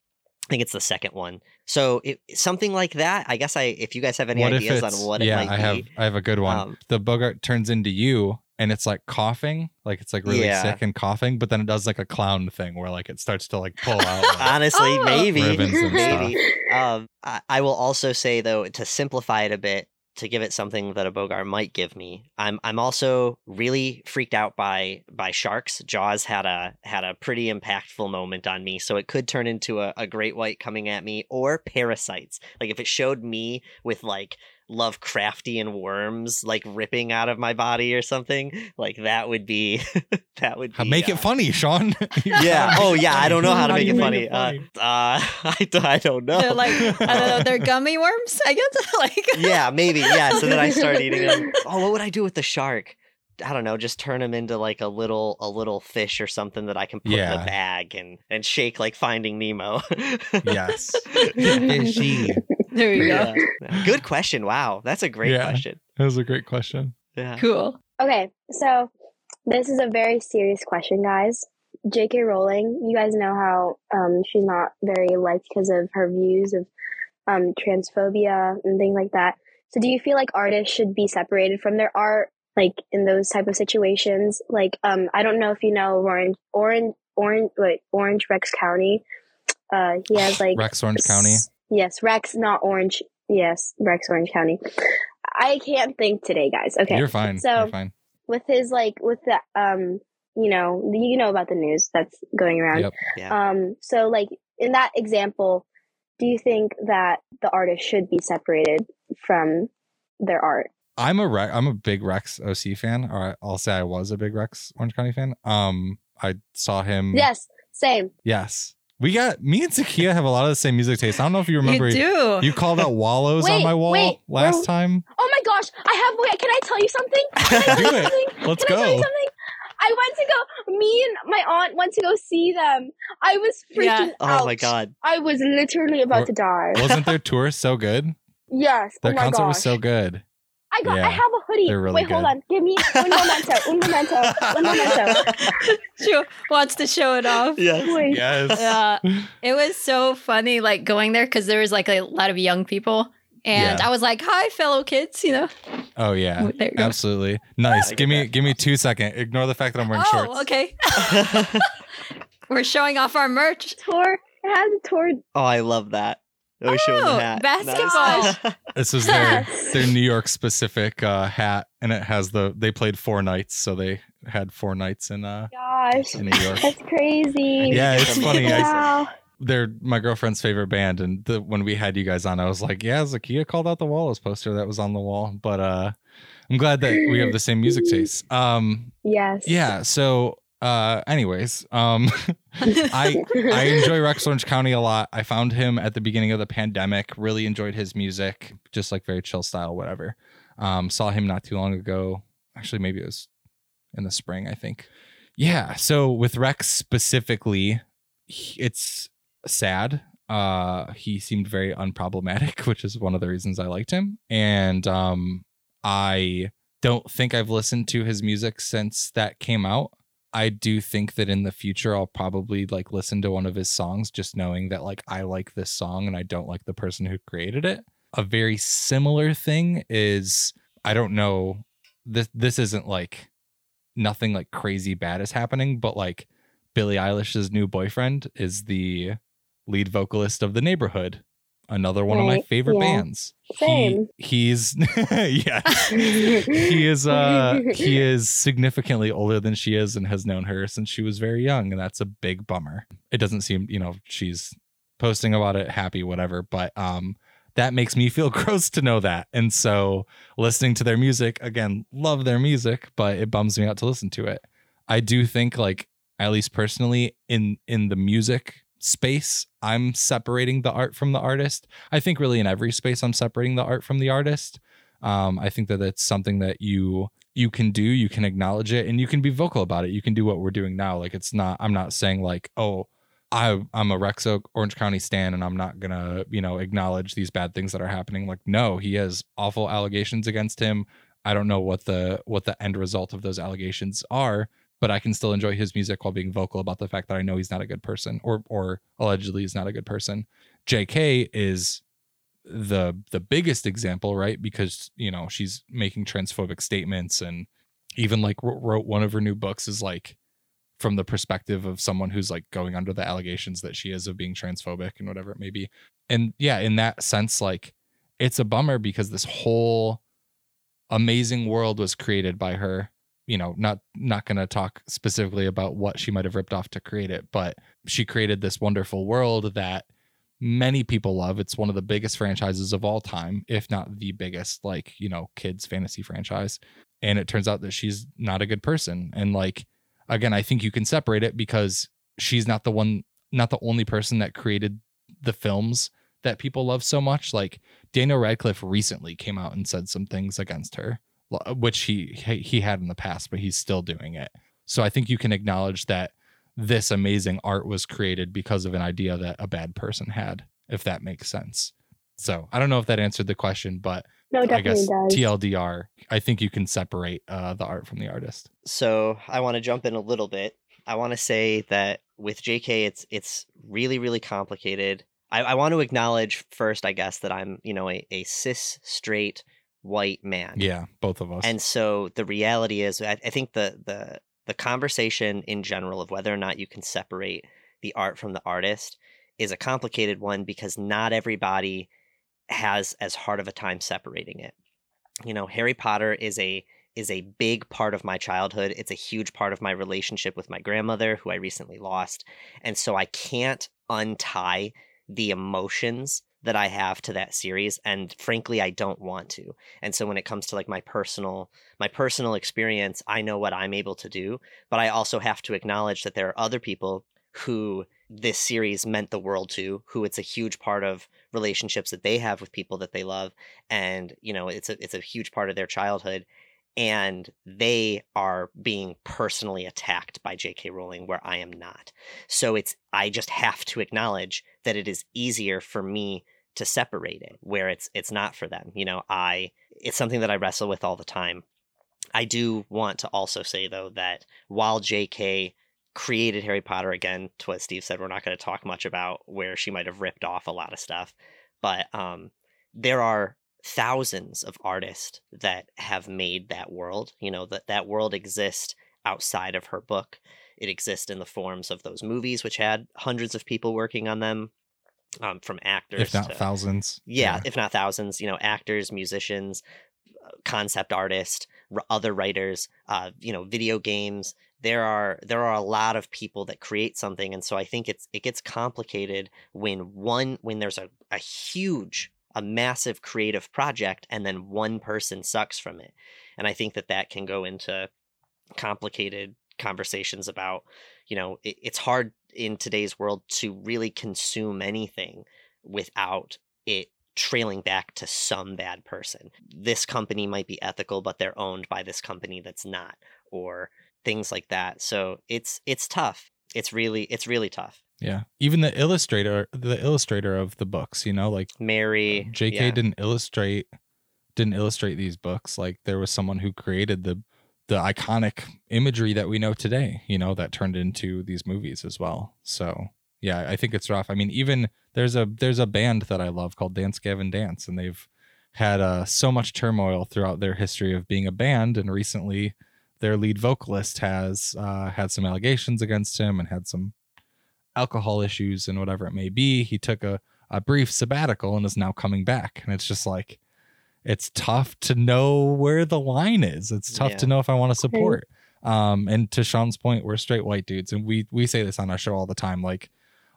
I think it's the second one. So it, something like that. I guess I if you guys have any what ideas on what it yeah? might I be. have I have a good one. Um, the Boggart turns into you, and it's like coughing, like it's like really Yeah. sick and coughing, but then it does like a clown thing where like it starts to like pull out. like- Honestly, Oh. maybe, Ribbons and maybe. Um, I, I will also say though to simplify it a bit, to give it something that a Boggart might give me. I'm I'm also really freaked out by by sharks. Jaws had a had a pretty impactful moment on me, so it could turn into a, a great white coming at me or parasites. Like if it showed me with like Lovecraftian worms like ripping out of my body or something, like that would be that would be, Make uh, it funny, Sean. Yeah. Oh yeah. I don't know how to make it make funny. it Uh, funny? uh, I, d- I don't know. They're like I don't know, they're gummy worms, I guess. like yeah, maybe. Yeah. So then I start eating them. Oh, what would I do with the shark? I don't know. Just turn him into like a little a little fish or something that I can put in a bag and and shake like Finding Nemo. yes. Fishy. There you go. Yeah. Good question. Wow, that's a great Yeah. question. That was a great question. Yeah. Cool. Okay, so this is a very serious question, guys. J.K. Rowling, you guys know how um, she's not very liked because of her views of um, transphobia and things like that. So, do you feel like artists should be separated from their art, like in those type of situations? Like, um, I don't know if you know Orange, Orange, Orange, wait, Orange Rex County. Uh, he has like Rex Orange County. S- Yes, Rex, not Orange. Yes, Rex Orange County. I can't think today, guys. Okay. You're fine. So- You're fine. With his like with the um you know, you know about the news that's going around. Yep. Yeah. Um so like in that example, do you think that the artist should be separated from their art? I'm a Rex, I'm a big Rex OC fan, or I'll say I was a big Rex Orange County fan. Um, I saw him. Yes, same. Yes. We got me and Zakia have a lot of the same music taste. I don't know if you remember. you do. You called out Wallows on my wall wait, last we're- time. Oh my gosh, I have wait, can I tell you something? Can I tell Do you it. something? Let's Can I tell you go. something? I went to go me and my aunt went to go see them. I was freaking Yeah. out. Oh my god. I was literally about Wa- to die. Wasn't their tour so good? yes. Their oh my concert gosh. was so good. I got. Yeah, I have a hoodie. really Wait, hold on. Give me un momento. Un momento. Un momento. she wants to show it off. Yes. Wait. Yes. Yeah, it was so funny, like going there because there was like a lot of young people, and Yeah. I was like, "Hi, fellow kids," you know. Oh yeah. There you go. Absolutely. Nice. Give me give me two second. Ignore the fact that I'm wearing Oh, shorts. okay. We're showing off our merch. Tour. It has a tour. oh, I love that. I was showing Oh, the hat. basketball. This was their their New York specific uh, hat, and it has the they played four nights, so they had four nights in uh Gosh, in New York. that's crazy. Yeah, it's funny. I, they're my girlfriend's favorite band, and the, when we had you guys on, I was like, yeah, Zakia called out the Wallows poster that was on the wall, but uh, I'm glad that we have the same music taste. Um, Yes. yeah. So, uh, anyways, um, I I enjoy Rex Orange County a lot. I found him at the beginning of the pandemic. Really enjoyed his music, just like very chill style, whatever. Um, saw him not too long ago. Actually, maybe it was in the spring, I think. Yeah. So with Rex specifically, it's sad. Uh, he seemed very unproblematic, which is one of the reasons I liked him. And um, I don't think I've listened to his music since that came out. I do think that in the future I'll probably like listen to one of his songs just knowing that like I like this song and I don't like the person who created it. A very similar thing is I don't know this this isn't like nothing like crazy bad is happening, but like Billie Eilish's new boyfriend is the lead vocalist of The Neighborhood, another one of my favorite yeah. bands. Same. He, he's yeah. he is uh he is significantly older than she is and has known her since she was very young and that's a big bummer. It doesn't seem, you know, she's posting about it happy whatever, but um that makes me feel gross to know that. And so listening to their music, again, love their music, but it bums me out to listen to it. I do think like at least personally in in the music space, I'm separating the art from the artist. I think really in every space I'm separating the art from the artist. Um, I think that it's something that you you can do, you can acknowledge it, and you can be vocal about it. You can do what we're doing now. Like it's not. I'm not saying like, oh, I I'm a Rex Oak Orange County stan, and I'm not gonna you know acknowledge these bad things that are happening. Like no, he has awful allegations against him. I don't know what the what the end result of those allegations are, but I can still enjoy his music while being vocal about the fact that I know he's not a good person or or allegedly is not a good person. JK is the the biggest example, right? Because you know she's making transphobic statements and even like wrote one of her new books is like from the perspective of someone who's like going under the allegations that she is of being transphobic and whatever it may be. And yeah, in that sense, like it's a bummer because this whole amazing world was created by her. You know, not not going to talk specifically about what she might have ripped off to create it, but she created this wonderful world that many people love. It's one of the biggest franchises of all time, if not the biggest, like, you know, kids fantasy franchise. And it turns out that she's not a good person. And like, again, I think you can separate it because she's not the one, not the only person that created the films that people love so much. Like Daniel Radcliffe recently came out and said some things against her, which he he had in the past, but he's still doing it. So I think you can acknowledge that this amazing art was created because of an idea that a bad person had, if that makes sense. So I don't know if that answered the question, but No, it I guess does. TLDR, I think you can separate uh, the art from the artist. So I want to jump in a little bit. I want to say that with JK, it's it's really really complicated. I, I want to acknowledge first, I guess, that I'm you know a, a cis straight white man. Yeah, both of us. And so the reality is, I, I think the the the conversation in general of whether or not you can separate the art from the artist is a complicated one because not everybody has as hard of a time separating it. You know, Harry Potter is a is a big part of my childhood. It's a huge part of my relationship with my grandmother who I recently lost. And so I can't untie the emotions that I have to that series and frankly I don't want to. And so when it comes to like my personal my personal experience, I know what I'm able to do, but I also have to acknowledge that there are other people who this series meant the world to, who it's a huge part of relationships that they have with people that they love and you know it's a it's a huge part of their childhood and they are being personally attacked by J.K. Rowling where I am not. So it's I just have to acknowledge that it is easier for me to separate it where it's it's not for them. You know, I it's something that I wrestle with all the time. I do want to also say though that while J.K. created Harry Potter again, to what Steve said, we're not going to talk much about where she might have ripped off a lot of stuff, but um, there are thousands of artists that have made that world. You know that that world exists outside of her book. It exists in the forms of those movies, which had hundreds of people working on them, um, from actors, if not to, thousands. yeah, if not thousands. You know, actors, musicians, uh, concept artists, r- other writers. Uh, you know, video games. There are there are a lot of people that create something, and so I think it's it gets complicated when one when there's a, a huge a massive creative project and then one person sucks from it and i think that that can go into complicated conversations about you know it, it's hard in today's world to really consume anything without it trailing back to some bad person this company might be ethical but they're owned by this company that's not or things like that so it's it's tough it's really it's really tough Yeah. Even the illustrator, the illustrator of the books, you know, like mary JK yeah. didn't illustrate didn't illustrate these books. Like there was someone who created the the iconic imagery that we know today, you know, that turned into these movies as well. So yeah, I think it's rough. I mean, even there's a there's a band that I love called Dance Gavin Dance, and they've had uh, so much turmoil throughout their history of being a band, and recently their lead vocalist has uh, had some allegations against him and had some alcohol issues and whatever it may be. He took a, a brief sabbatical and is now coming back. And it's just like, it's tough to know where the line is. It's tough Yeah. to know if I want to support. Um, and to Sean's point, we're straight white dudes, and we we say this on our show all the time. Like,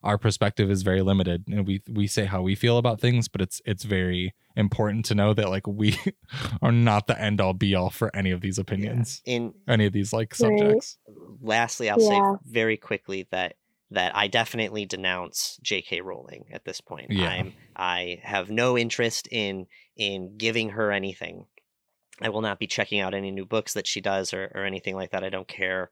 our perspective is very limited, and we we say how we feel about things, but it's it's very important to know that like we are not the end all be all for any of these opinions, in any of these like Right. subjects. lastly i'll Yeah. say very quickly that that i definitely denounce jk rowling at this point Yeah. i'm i have no interest in in giving her anything i will not be checking out any new books that she does or, or anything like that i don't care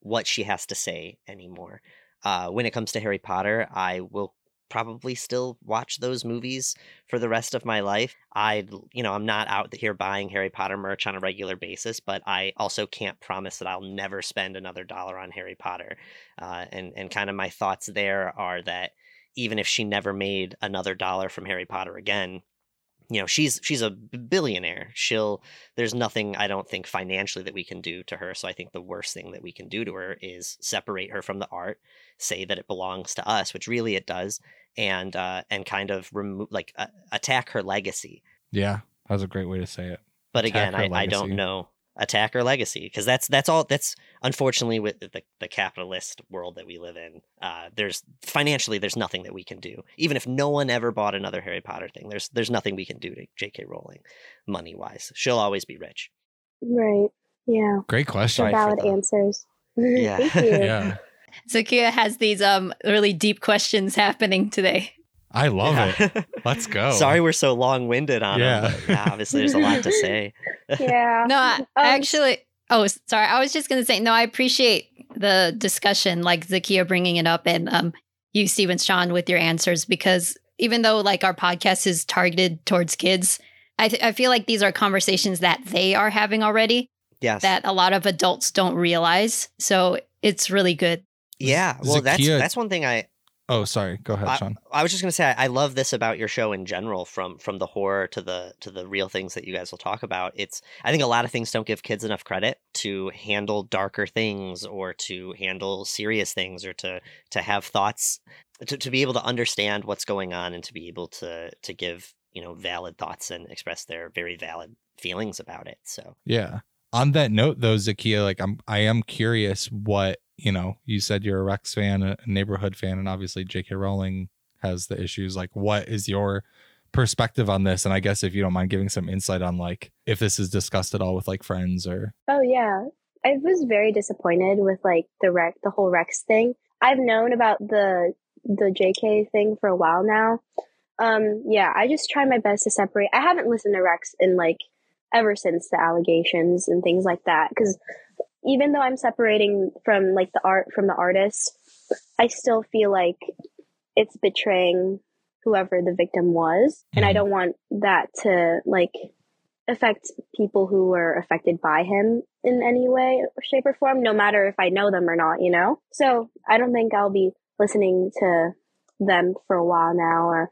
what she has to say anymore uh, when it comes to harry potter i will probably still watch those movies for the rest of my life. I, you know, I'm not out here buying Harry Potter merch on a regular basis, but I also can't promise that I'll never spend another dollar on Harry Potter. Uh, and and kind of my thoughts there are that even if she never made another dollar from Harry Potter again, you know, she's she's a billionaire. She'll there's nothing I don't think financially that we can do to her. So I think the worst thing that we can do to her is separate her from the art, say that it belongs to us, which really it does, and uh, and kind of remove like uh, attack her legacy. Yeah, that's a great way to say it. But Attack again, I, I don't know attack or legacy because that's that's all that's unfortunately with the, the capitalist world that we live in uh there's financially there's nothing that we can do even if no one ever bought another harry potter thing there's there's nothing we can do to jk rowling money wise she'll always be rich Right. Yeah. Great question. Sorry valid answers. Yeah. Thank you. Yeah. Zakia has these um really deep questions happening today. I love it. it Let's go. sorry we're so long-winded on Yeah. them but yeah obviously there's a lot to say Yeah. No, I, Um, actually. Oh, sorry. I was just gonna say no. I appreciate the discussion, like Zakia bringing it up, and um, you, Steve and Sean, with your answers, because even though like our podcast is targeted towards kids, I th- I feel like these are conversations that they are having already yes that a lot of adults don't realize. So it's really good. yeah well that's that's one thing i Oh, sorry. Go ahead, I- Sean. I was just gonna say I, I love this about your show in general, from from the horror to the to the real things that you guys will talk about. It's I think a lot of things don't give kids enough credit to handle darker things or to handle serious things or to to have thoughts to, to be able to understand what's going on and to be able to to give you know valid thoughts and express their very valid feelings about it. So Yeah. On that note, though, Zakia, like I'm, I am curious what you know. You said you're a Rex fan, a neighborhood fan, and obviously J.K. Rowling has the issues. Like, what is your perspective on this? And I guess if you don't mind giving some insight on like if this is discussed at all with like friends or Oh yeah. I was very disappointed with like the Rex, the whole Rex thing. I've known about the the JK thing for a while now. Um, yeah, I just try my best to separate. I haven't listened to Rex in like ever since the allegations and things like that. Because even though I'm separating from like the art from the artist, I still feel like it's betraying whoever the victim was, and I Mhm. don't want that to like affect people who were affected by him in any way, shape, or form, no matter if I know them or not, you know? So I don't think I'll be listening to them for a while now or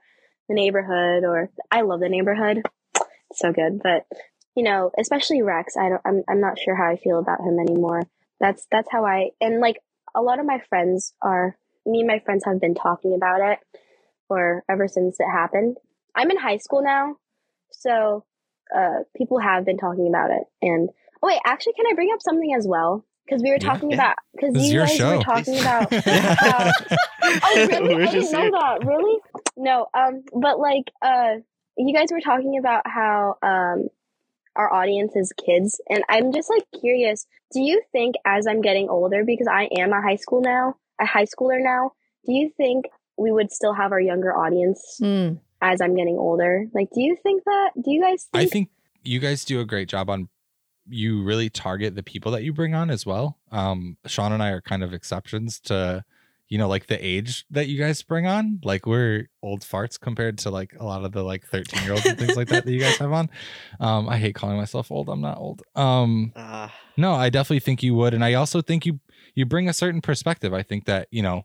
the neighborhood or I love the neighborhood. It's so good. But you know, especially Rex, I don't I'm I'm not sure how I feel about him anymore. That's that's how I and like a lot of my friends are me and my friends have been talking about it for ever since it happened. I'm in high school now, so uh, people have been talking about it. And oh wait, actually, can I bring up something as well? Because we were talking Yeah. about because you guys show. were talking about. How- oh really? We're I didn't know here. that. Really? No. Um. But like, uh, you guys were talking about how um our audience is kids, and I'm just like curious. Do you think as I'm getting older, because I am a high school now, a high schooler now, do you think we would still have our younger audience Mm. as I'm getting older? Like, do you think that? Do you guys think? I think you guys do a great job on you really target the people that you bring on as well. Um, Sean and I are kind of exceptions to, you know, like the age that you guys bring on. Like we're old farts compared to like a lot of the like 13 year olds and things like that that you guys have on. Um, I hate calling myself old. I'm not old. Um, uh, no, I definitely think you would, and I also think you you bring a certain perspective. I think that you know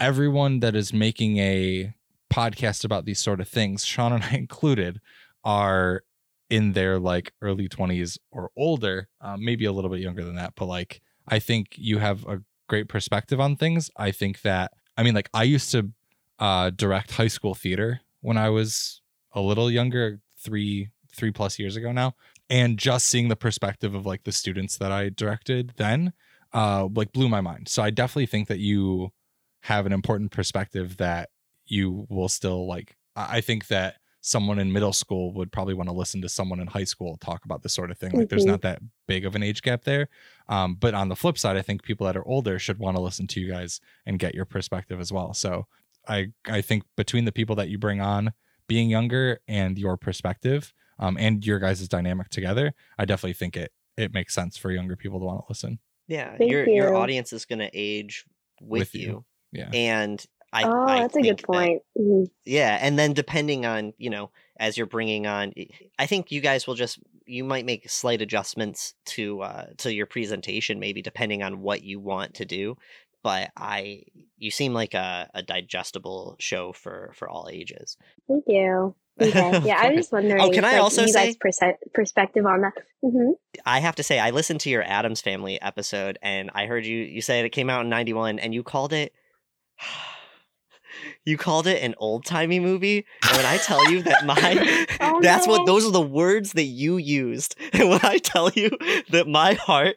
everyone that is making a podcast about these sort of things, Sean and I included, are in their like early twenties or older, um, maybe a little bit younger than that. But like, I think you have a great perspective on things. I think that I mean, like, I used to uh, direct high school theater when I was a little younger, three three plus years ago now and just seeing the perspective of like the students that I directed then uh like blew my mind. So I definitely think that you have an important perspective that you will still like I I think that someone in middle school would probably want to listen to someone in high school talk about this sort of thing. Like there's Mhm. not that big of an age gap there. Um but on the flip side, I think people that are older should want to listen to you guys and get your perspective as well. So I I think between the people that you bring on being younger and your perspective um, and your guys' dynamic together, I definitely think it it makes sense for younger people to want to listen. yeah, Thank your your audience is going to age with, With you. you. Yeah. and I, oh, I that's a good think that- point. Mhm. yeah, and then depending on you know as you're bringing on, I think you guys will just you might make slight adjustments to uh, to your presentation, maybe depending on what you want to do. But I, you seem like a, a digestible show for for all ages. Thank you. Okay. Yeah, I was just wondering. Oh, can I like, also you say- guys' perspective on that? hmm I have to say, I listened to your Addams Family episode, and I heard you you said it came out in '91, and you called it. You called it an old timey movie. And when I tell you that my Oh, that's no. what those are the words that you used. And when I tell you that my heart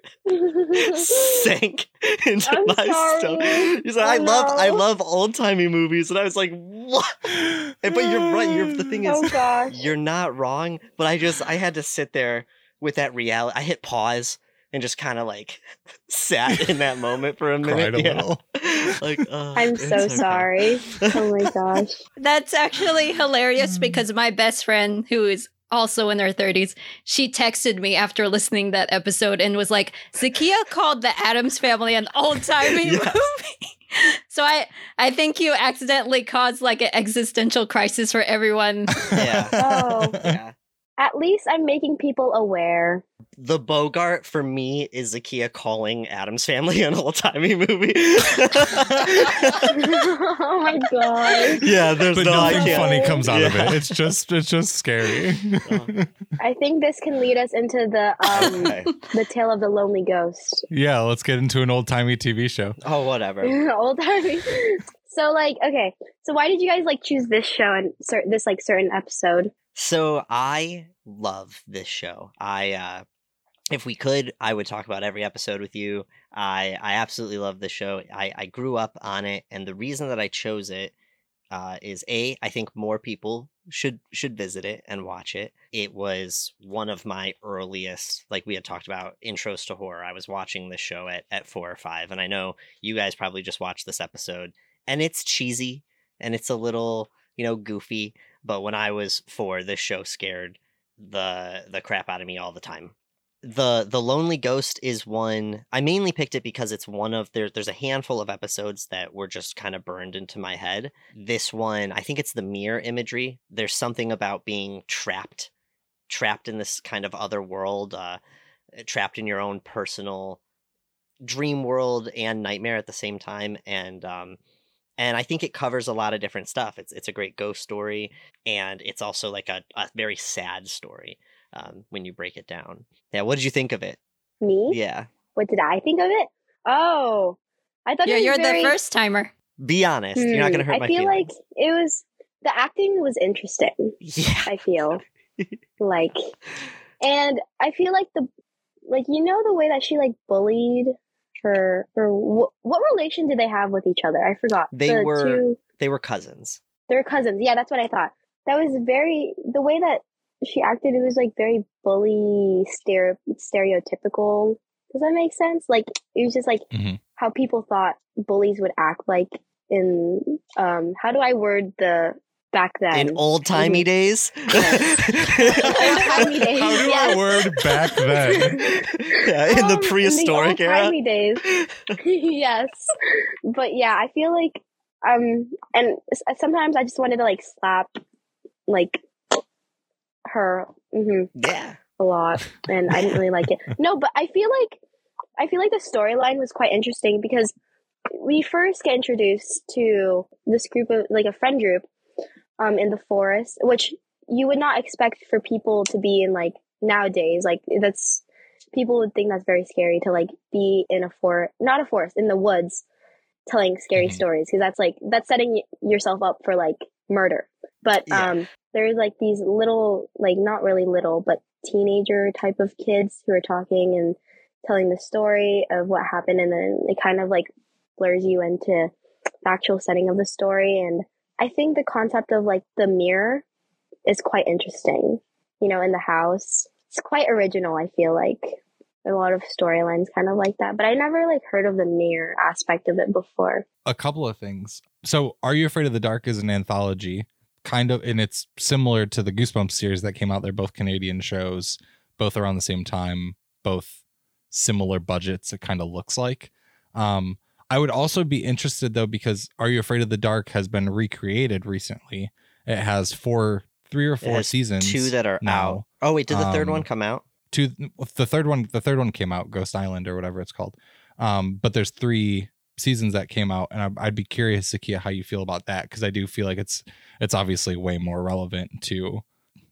sank into I'm my stomach. You said I love I love old timey movies, and I was like, what? And- But you're right. You're the thing is, oh you're not wrong. But I just I had to sit there with that reality. I hit pause and just kind of like sat in that moment for a minute. Cried a yeah. like uh, I'm so okay. sorry. Oh my gosh. That's actually hilarious because my best friend, who is also in her 30s, she texted me after listening that episode and was like, Zakia called the Addams family an old timey Yes. movie. so I I think you accidentally caused like an existential crisis for everyone. Yeah. Oh. Yeah. At least I'm making people aware. The Boggart for me is Zakia calling Addams Family an old timey movie. oh my god! yeah, there's but no I nothing can't. funny comes out of it. It's just it's just scary. I think this can lead us into the um Okay. the tale of the lonely ghost. yeah, let's get into an old timey TV show. Oh, whatever. Old timey. So like, okay. So why did you guys like choose this show and cer- this like certain episode? So I love this show. I uh if we could, I would talk about every episode with you. I I absolutely love the show. I I grew up on it and the reason that I chose it uh is a I think more people should should visit it and watch it. It was one of my earliest like we had talked about intros to horror. I was watching this show at at 4 or 5 and I know you guys probably just watched this episode and it's cheesy and it's a little, you know, goofy, but when I was four, this show scared the the crap out of me all the time. The the Lonely Ghost is one I mainly picked it because it's one of there there's a handful of episodes that were just kind of burned into my head. This one, I think it's the mirror imagery. There's something about being trapped trapped in this kind of other world, uh trapped in your own personal dream world and nightmare at the same time and um and I think it covers a lot of different stuff. It's it's a great ghost story, and it's also like a, a very sad story um, when you break it down. Yeah, what did you think of it? Me? Yeah, What did I think of it? Oh, I thought yeah, it was you're very, the first timer. be honest. You're not Hmm, gonna hurt my own. I my feel feelings. like it was the acting was interesting. yeah, I feel like, and I feel like the like you know the way that she like bullied her or wh- what relation did they have with each other? I forgot. They the were- two, they were cousins. they're cousins. Yeah, that's what I thought. That was very the way that she acted. It was like very bully stere- stereotypical. Does that make sense? Like it was just like Mhm. how people thought bullies would act like in um how do I word the back then? In old timey days. Old-timey days, How do yes. I word back then? yeah, in the Um, prehistoric in the era. old-timey days. yes, but yeah, I feel like um, and sometimes I just wanted to like slap like her hmm Yeah. a lot, and I didn't really like it. No, but I feel like I feel like the storyline was quite interesting because we first get introduced to this group of like a friend group um in the forest, which you would not expect for people to be in like nowadays. Like that's people would think that's very scary to like be in a forest, not a forest, in the woods, telling scary Mhm. stories because that's like that's setting yourself up for like murder. But Yeah. um, there's like these little, like not really little, but teenager type of kids who are talking and telling the story of what happened, and then it kind of like blurs you into the actual setting of the story. And I think the concept of like the mirror is quite interesting. You know, in the house, it's quite original. I feel like a lot of storylines kind of like that, but I never like heard of the mirror aspect of it before. a couple of things. So, Are You Afraid of the Dark is an anthology, kind of, and it's similar to the Goosebumps series that came out. They're both Canadian shows, both around the same time, both similar budgets. It kind of looks like. Um, I would also be interested though because Are You Afraid of the Dark has been recreated recently. It has four, three or four seasons. Two that are now. out. Oh wait, did the third one Um, come out? two the third one the third one came out ghost island or whatever it's called um but there's three seasons that came out and I, i'd be curious Zakia, how you feel about that because i do feel like it's it's obviously way more relevant to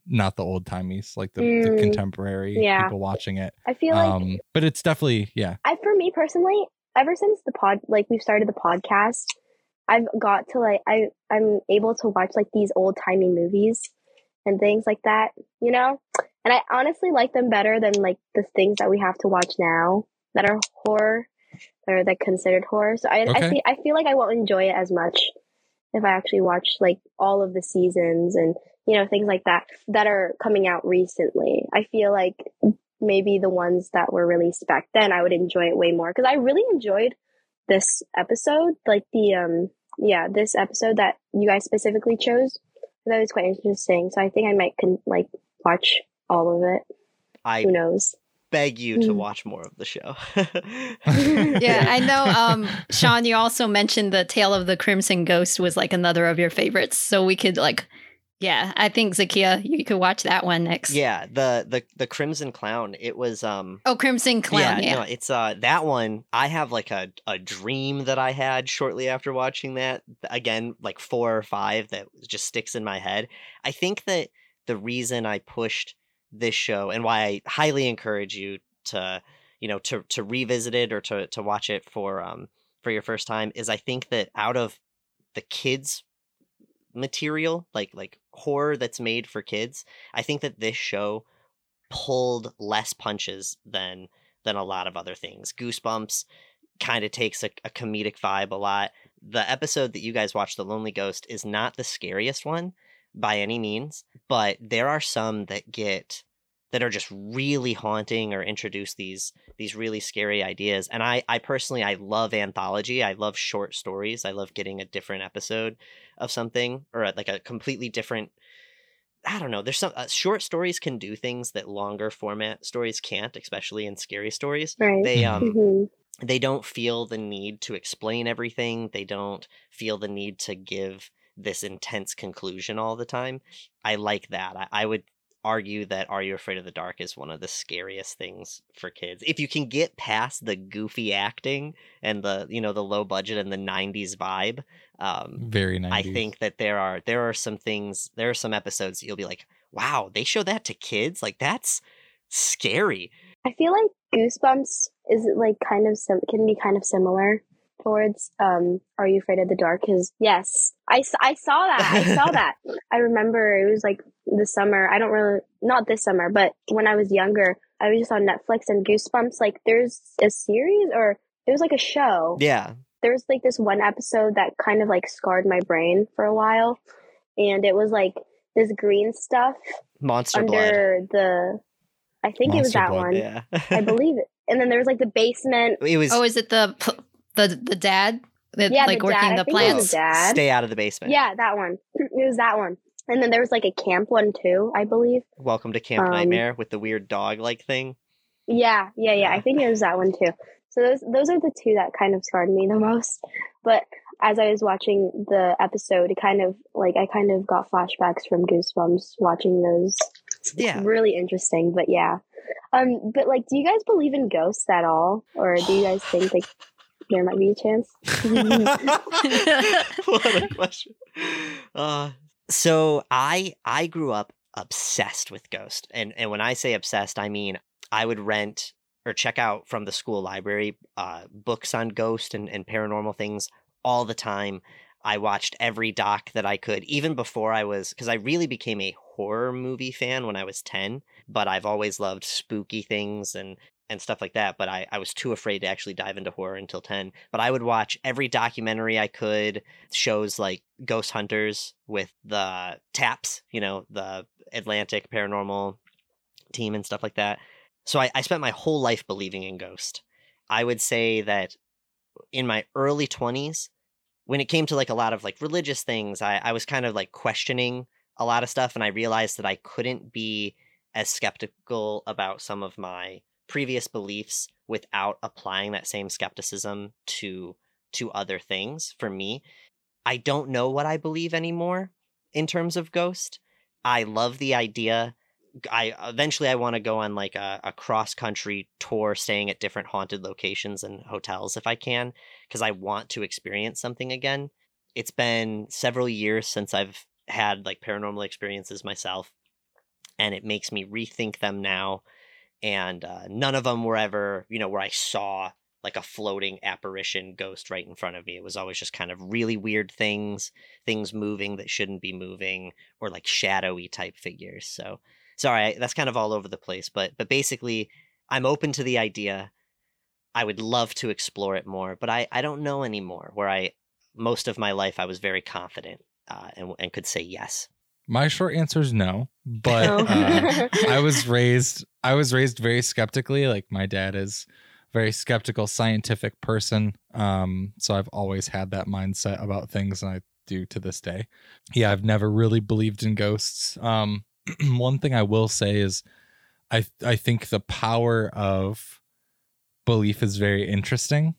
not the old timies like the, the Mm, contemporary yeah. people watching it I feel like um but it's definitely yeah I for me personally, ever since the pod like we've started the podcast, I've got to like I I'm able to watch like these old timey movies and things like that, you know? And I honestly like them better than like the things that we have to watch now that are horror that are like considered horror. So I Okay. I, see, I feel like I won't enjoy it as much if I actually watch like all of the seasons and you know things like that that are coming out recently. I feel like maybe the ones that were released back then I would enjoy it way more because I really enjoyed this episode, like the um yeah this episode that you guys specifically chose. That was quite interesting. So I think I might con- like watch all of it. I Who knows? Beg you to Mm. watch more of the show. Yeah, I know. Um, Sean, you also mentioned the Tale of the Crimson Ghost was like another of your favorites, so we could like, yeah, I think Zakia, you could watch that one next. yeah, the the the Crimson Clown. It was um Oh, Crimson Clown. Yeah. no, it's uh that one. I have like a a dream that I had shortly after watching that. Again, like four or five that just sticks in my head. I think that the reason I pushed this show and why I highly encourage you to you know to to revisit it or to to watch it for um for your first time is I think that out of the kids material like like horror that's made for kids i think that this show pulled less punches than than a lot of other things. Goosebumps kind of takes a, a comedic vibe a lot. The episode that you guys watched the lonely ghost is not the scariest one by any means but there are some that get that are just really haunting or introduce these these really scary ideas and i i personally i love anthology i love short stories i love getting a different episode of something or a, like a completely different i don't know there's some uh, short stories can do things that longer format stories can't especially in scary stories Right. they um hmm they don't feel the need to explain everything they don't feel the need to give this intense conclusion all the time i like that i, I would argue that are you afraid of the dark is one of the scariest things for kids if you can get past the goofy acting and the you know the low budget and the 90s vibe um Very nice. I think that there are there are some things there are some episodes you'll be like, wow, they show that to kids? Like that's scary. I feel like Goosebumps is like kind of sim- can be kind of similar towards um Are You Afraid of the Dark? Because yes, I, I saw that. I saw that. I remember it was like the summer. I don't really not this summer, but when I was younger, I was just on Netflix and Goosebumps. Like there's a series or it was like a show. Yeah. There was like this one episode that kind of like scarred my brain for a while, and it was like this green stuff Monster blood. under the. I think it was that Blood, one. Yeah. I believe it. And then there was like the basement. it was Oh, is it the pl- the the dad that Yeah, like the working dad. the I think it was plants? the dad. stay out of the basement. Yeah, that one. It was that one. And then there was like a camp one too, I believe. Welcome to Camp Um, Nightmare with the weird dog like thing. Yeah, yeah, yeah. I think it was that one too. So those those are the two that kind of scarred me the most. But as I was watching the episode, it kind of like I kind of got flashbacks from Goosebumps watching those. It's Yeah. really interesting. But yeah, um, but like, do you guys believe in ghosts at all, or do you guys think like there might be a chance? what a question. Uh, so I I grew up obsessed with Ghost, and and when I say obsessed, I mean I would rent or check out from the school library uh, books on Ghost and, and paranormal things all the time. I watched every doc that I could, even before I was, because I really became a horror movie fan when I was 10, but I've always loved spooky things and, and stuff like that. But I, I was too afraid to actually dive into horror until 10. But I would watch every documentary I could, shows like Ghost Hunters with the TAPS, you know, the Atlantic Paranormal team and stuff like that. So I, I spent my whole life believing in Ghost. I would say that in my early 20s, when it came to like a lot of like religious things, I, I was kind of like questioning a lot of stuff and I realized that I couldn't be as skeptical about some of my previous beliefs without applying that same skepticism to to other things for me. I don't know what I believe anymore in terms of ghost. I love the idea I eventually I want to go on like a, a cross country tour, staying at different haunted locations and hotels if I can, because I want to experience something again. It's been several years since I've had like paranormal experiences myself, and it makes me rethink them now. And uh, none of them were ever, you know, where I saw like a floating apparition ghost right in front of me. It was always just kind of really weird things, things moving that shouldn't be moving, or like shadowy type figures. So sorry, I, that's kind of all over the place. But but basically, I'm open to the idea. I would love to explore it more, but I I don't know anymore. Where I most of my life I was very confident uh, and and could say yes. My short answer is no, but uh, I was raised I was raised very skeptically. Like my dad is a very skeptical scientific person. Um, so I've always had that mindset about things and I do to this day. Yeah, I've never really believed in ghosts. Um, one thing I will say is I I think the power of belief is very interesting.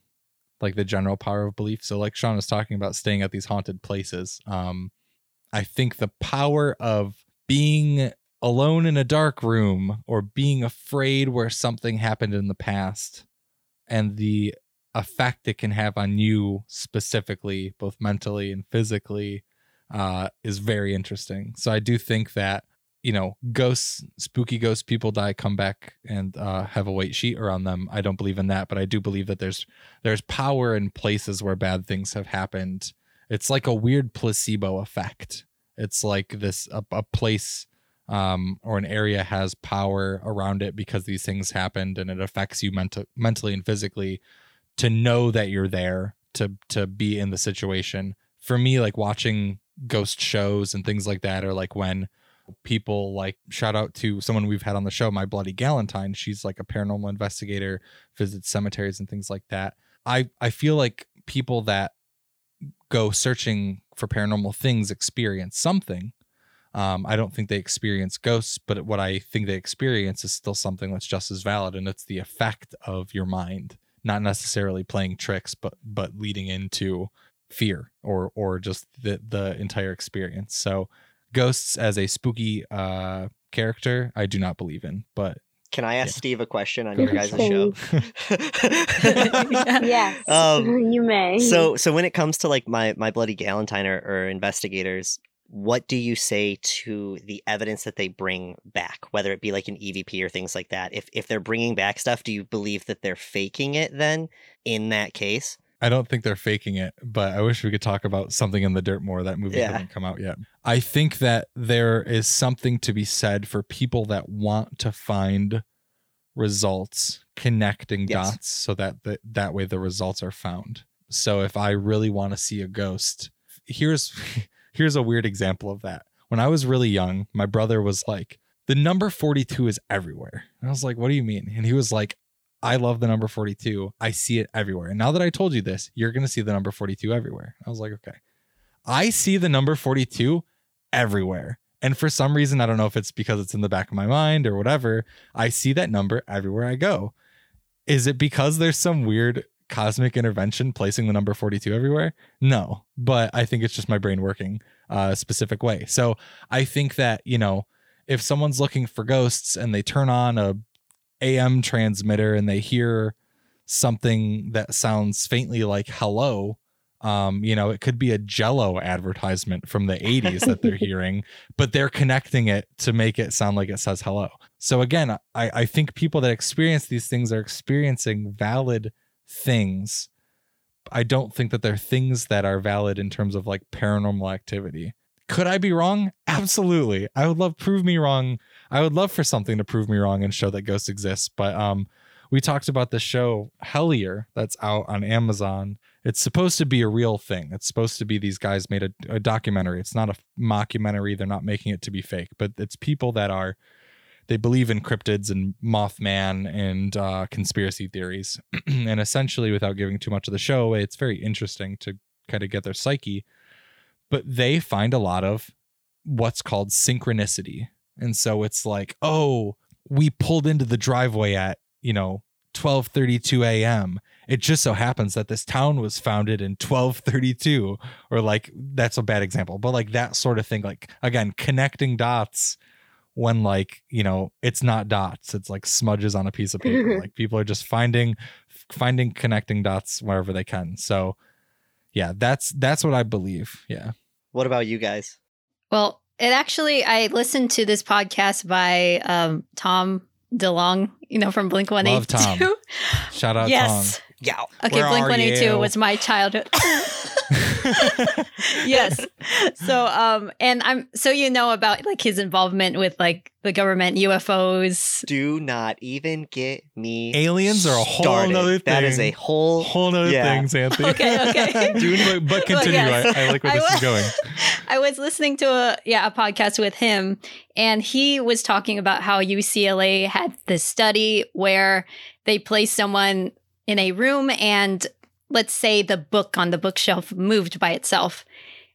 Like the general power of belief. So like Sean was talking about staying at these haunted places. Um I think the power of being alone in a dark room or being afraid where something happened in the past and the effect it can have on you specifically, both mentally and physically, uh, is very interesting. So I do think that, you know, ghosts, spooky ghost people die, come back and uh, have a white sheet around them. I don't believe in that, but I do believe that there's there's power in places where bad things have happened it's like a weird placebo effect it's like this a, a place um, or an area has power around it because these things happened and it affects you mental, mentally and physically to know that you're there to to be in the situation for me like watching ghost shows and things like that or like when people like shout out to someone we've had on the show my bloody galentine she's like a paranormal investigator visits cemeteries and things like that i i feel like people that go searching for paranormal things experience something. Um, I don't think they experience ghosts, but what I think they experience is still something that's just as valid, and it's the effect of your mind, not necessarily playing tricks, but but leading into fear or or just the the entire experience. So, ghosts as a spooky uh, character, I do not believe in, but Can I ask Yeah. Steve a question on Good your guys' show? yes, Um, you may. so so when it comes to like my my bloody galentine or, or investigators what do you say to the evidence that they bring back whether it be like an evp or things like that if if they're bringing back stuff do you believe that they're faking it then in that case I don't think they're faking it, but I wish we could talk about something in the dirt more. That movie Yeah. hasn't come out yet. I think that there is something to be said for people that want to find results connecting Yes. dots so that the, that way the results are found. So if I really want to see a ghost, here's here's a weird example of that. When I was really young, my brother was like, "The number 42 is everywhere." And I was like, "What do you mean?" And he was like, I love the number 42. I see it everywhere. And now that I told you this, you're going to see the number 42 everywhere. I was like, okay. I see the number 42 everywhere. And for some reason, I don't know if it's because it's in the back of my mind or whatever, I see that number everywhere I go. Is it because there's some weird cosmic intervention placing the number 42 everywhere? No, but I think it's just my brain working uh, a specific way. So I think that, you know, if someone's looking for ghosts and they turn on a AM transmitter and they hear something that sounds faintly like hello, um, you know, it could be a Jello advertisement from the 80s that they're hearing, but they're connecting it to make it sound like it says hello. So again, I, I think people that experience these things are experiencing valid things. I don't think that they're things that are valid in terms of like paranormal activity. Could I be wrong? Absolutely. I would love prove me wrong. I would love for something to prove me wrong and show that ghosts exist. But um, we talked about the show Hellier that's out on Amazon. It's supposed to be a real thing. It's supposed to be these guys made a, a documentary. It's not a mockumentary. They're not making it to be fake, but it's people that are they believe in cryptids and Mothman and uh, conspiracy theories. and essentially, without giving too much of the show away, it's very interesting to kind of get their psyche. But they find a lot of what's called synchronicity. And so it's like, oh, we pulled into the driveway at, you know, 12:32 a.m. It just so happens that this town was founded in 1232 or like that's a bad example, but like that sort of thing like again, connecting dots when like, you know, it's not dots, it's like smudges on a piece of paper. like people are just finding finding connecting dots wherever they can. So yeah, that's that's what I believe. Yeah. what about you guys Well, it actually, I listened to this podcast by um, Tom DeLonge, you know, from Blink Love Tom. Shout out yes. Yeah. Okay, Where Blink 182 you? was my childhood. yes. So um and I'm so you know about like his involvement with like the government UFOs. Do not even get me. Aliens are a whole started. nother That is a thing. whole. Whole nother Yeah. things, Anthony. Okay, okay. but, but continue. yes. I, I like where I this is going. I was listening to a yeah, a podcast with him and he was talking about how UCLA had this study where they placed someone in a room and let's say the book on the bookshelf moved by itself.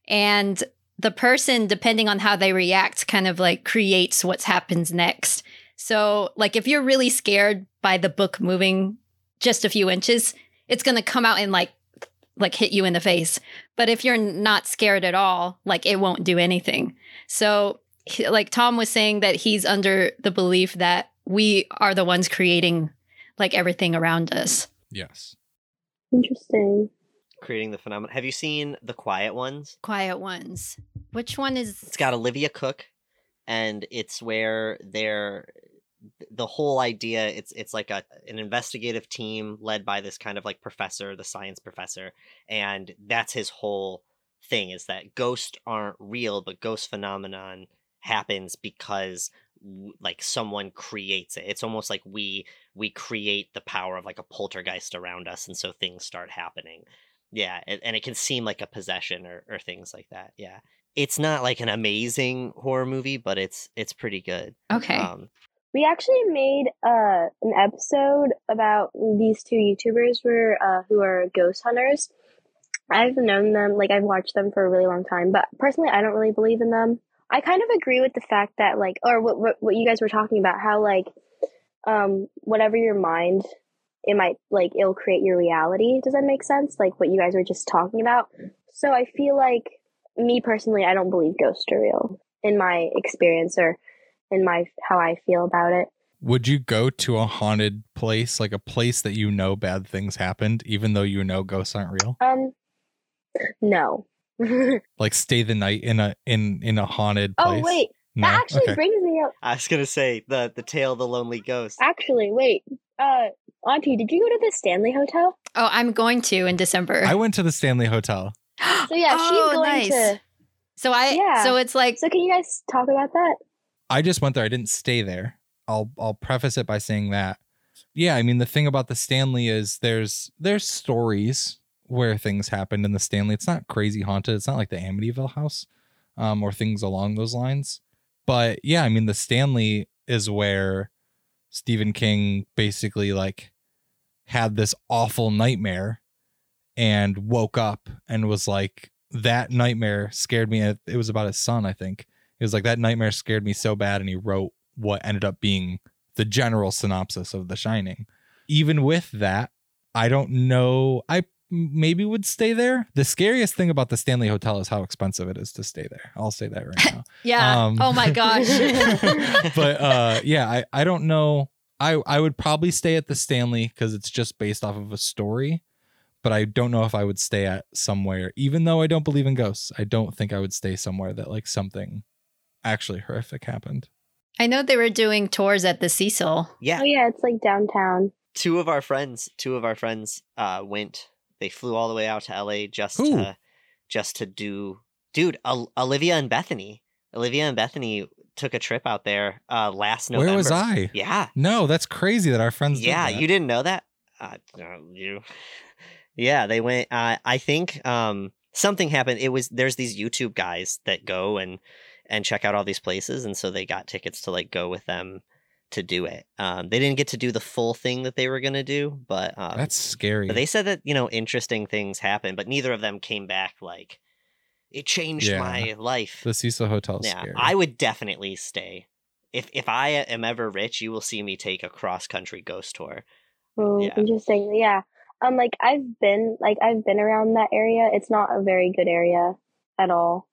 And the person, depending on how they react, kind of like creates what happens next. So, like, if you're really scared by the book moving just a few inches, it's going to come out and like, like hit you in the face. But if you're not scared at all, like, it won't do anything. So, like Tom was saying that he's under the belief that we are the ones creating like everything around us. Yes. Interesting. creating the phenomenon. Have you seen The Quiet Ones? Quiet ones. Which one is It's got Olivia Cooke, and it's where they're the whole idea. It's it's like a an investigative team led by this kind of like professor, the science professor, and that's his whole thing is that ghosts aren't real, but ghost phenomenon happens because like someone creates it it's almost like we we create the power of like a poltergeist around us and so things start happening yeah and, and it can seem like a possession or, or things like that yeah it's not like an amazing horror movie but it's it's pretty good okay? um We actually made uh, an episode about these two YouTubers were uh, who are ghost hunters. I've known them, like I've watched them for a really long time, but personally, I don't really believe in them. I kind of agree with the fact that, like, or what what, what you guys were talking about, how like, um, whatever your mind, it might like it'll create your reality. Does that make sense? Like what you guys were just talking about. So I feel like me personally, I don't believe ghosts are real in my experience or in my how I feel about it. Would you go to a haunted place, like a place that you know bad things happened, even though you know ghosts aren't real? Um, no. Like stay the night in a in in a haunted oh place? wait, no. that actually okay. brings me up. i was gonna say the the tale of the lonely ghost Actually, wait, uh, Auntie, did you go to the Stanley Hotel? Oh, I'm going to in December. I went to the Stanley Hotel. So yeah, Oh, she's going nice. to. So I Yeah. so it's like So can you guys talk about that? I just went there. I didn't stay there. I'll I'll preface it by saying that. Yeah, I mean the thing about the Stanley is there's there's stories where things happened in the Stanley. It's not crazy haunted. It's not like the Amityville house, um, or things along those lines. But yeah, I mean the Stanley is where Stephen King basically like had this awful nightmare and woke up and was like that nightmare scared me. It was about his son, I think. It was like that nightmare scared me so bad, and he wrote what ended up being the general synopsis of The Shining. Even with that, I don't know. I maybe would stay there. The scariest thing about the Stanley Hotel is how expensive it is to stay there. I'll say that right now. yeah. Um, oh my gosh. but uh, yeah, I I don't know. I I would probably stay at the Stanley because it's just based off of a story. But I don't know if I would stay at somewhere, even though I don't believe in ghosts. I don't think I would stay somewhere that like something actually horrific happened. I know they were doing tours at the Cecil. yeah Oh yeah, it's like downtown. two of our friends two of our friends uh went they flew all the way out to la just Who? to just to do dude Ol- olivia and bethany olivia and bethany took a trip out there uh last november Where was I? yeah No, that's crazy that our friends. did yeah that. you didn't know that uh, you yeah they went uh, i think um something happened it was there's these youtube guys that go and and check out all these places and so they got tickets to like go with them to do it um they didn't get to do the full thing that they were gonna do but um That's scary. but they said that you know interesting things happened but neither of them came back like it changed Yeah. my life the Cecil Hotel. yeah scary. i would definitely stay if if i am ever rich you will see me take a cross country ghost tour Oh, Yeah. interesting. Yeah. Um, like I've been, like I've been around that area. It's not a very good area at all.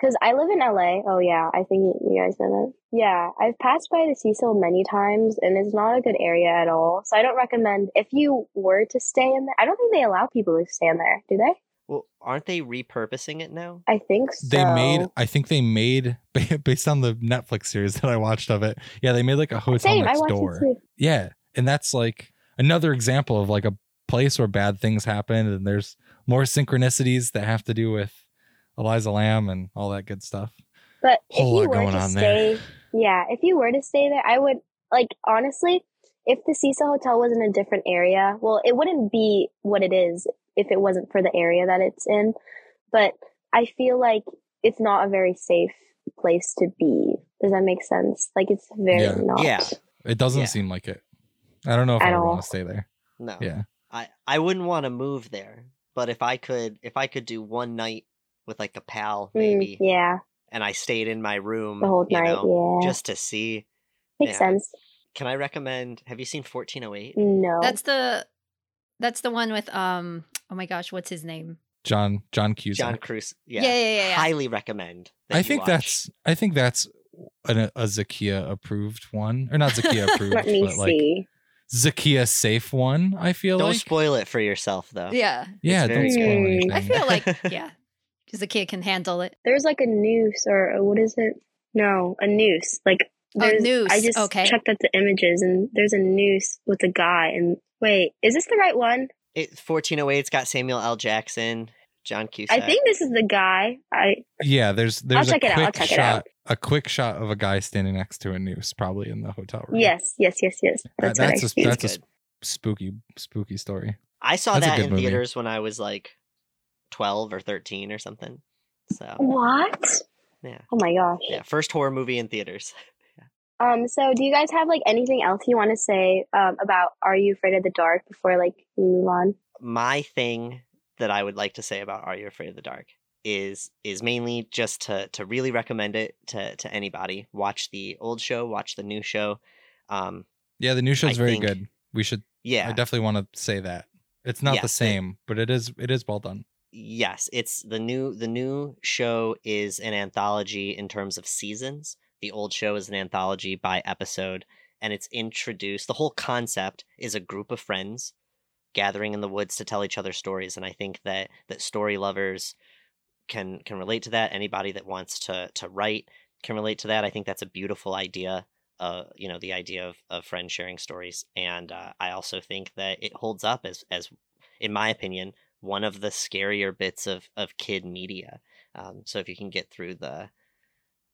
Cause I live in LA. Oh yeah, I think you you guys know that. Yeah, I've passed by the Cecil many times, and it's not a good area at all. So I don't recommend if you were to stay in there. I don't think they allow people to stay in there, do they? Well, aren't they repurposing it now? I think so. they made. I think they made based on the Netflix series that I watched of it. Yeah, they made like a hotel Same. I next watched door. it too. Yeah, and that's like another example of like a place where bad things happen and there's more synchronicities that have to do with Elisa Lam and all that good stuff. But if Whole you were going to on there. stay, yeah, if you were to stay there, I would like honestly, if the Cecil Hotel was in a different area, well, it wouldn't be what it is if it wasn't for the area that it's in. But I feel like it's not a very safe place to be. Does that make sense? Like it's very Yeah. not. Yeah. It doesn't Yeah. seem like it. I don't know if At I would all. want to stay there. No. Yeah. I I wouldn't want to move there, but if I could if I could do one night with like a pal Mm, maybe yeah, and I stayed in my room the whole night. know, yeah, just to see. makes yeah. sense. Can I recommend have you seen 1408? No, That's the that's the one with um oh my gosh, what's his name? John John Cusack. John Cruz. Yeah. Yeah, yeah, yeah. yeah. Highly recommend. that I you think watch. that's I think that's an, a Zakia approved one or not Zakia approved, let me but like see. Zakia safe one. I feel Don't like spoil it for yourself though. Yeah. yeah, don't spoil good. anything. I feel like yeah. Because the kid can handle it. There's like a noose or uh, what is it? No, a noose. Like Oh, there's, noose, I just okay. checked out the images and there's a noose with a guy. And wait, is this the right one? It 1408. It's got Samuel L. Jackson, John Cusack. I think this is the guy. I yeah, there's there's a check it quick out, I'll check it shot out. a quick shot of a guy standing next to a noose, probably in the hotel room. yes, yes, yes, yes. That's, That- what that's I a- see. that's a spooky spooky story. I saw That's that in movie. theaters when I was like 12 or 13 or something. So, what? yeah. Oh my gosh. Yeah, first horror movie in theaters. yeah. Um. So, do you guys have like anything else you want to say um about Are You Afraid of the Dark before like we move on? My thing that I would like to say about Are You Afraid of the Dark is is mainly just to to really recommend it to to anybody. Watch the old show, watch the new show. Um Yeah, the new show's I very think- good. We should yeah. I definitely want to say that. It's not Yes, the it- same, but it is it is well done. Yes it's the new the new show is an anthology in terms of seasons. The old show is an anthology by episode and it's introduced the whole concept is a group of friends gathering in the woods to tell each other stories and i think that that story lovers can can relate to that. Anybody that wants to to write can relate to that. I think that's a beautiful idea uh you know the idea of, of friends sharing stories and uh, i also think that it holds up as as in my opinion one of the scarier bits of of kid media. Um, so if you can get through the,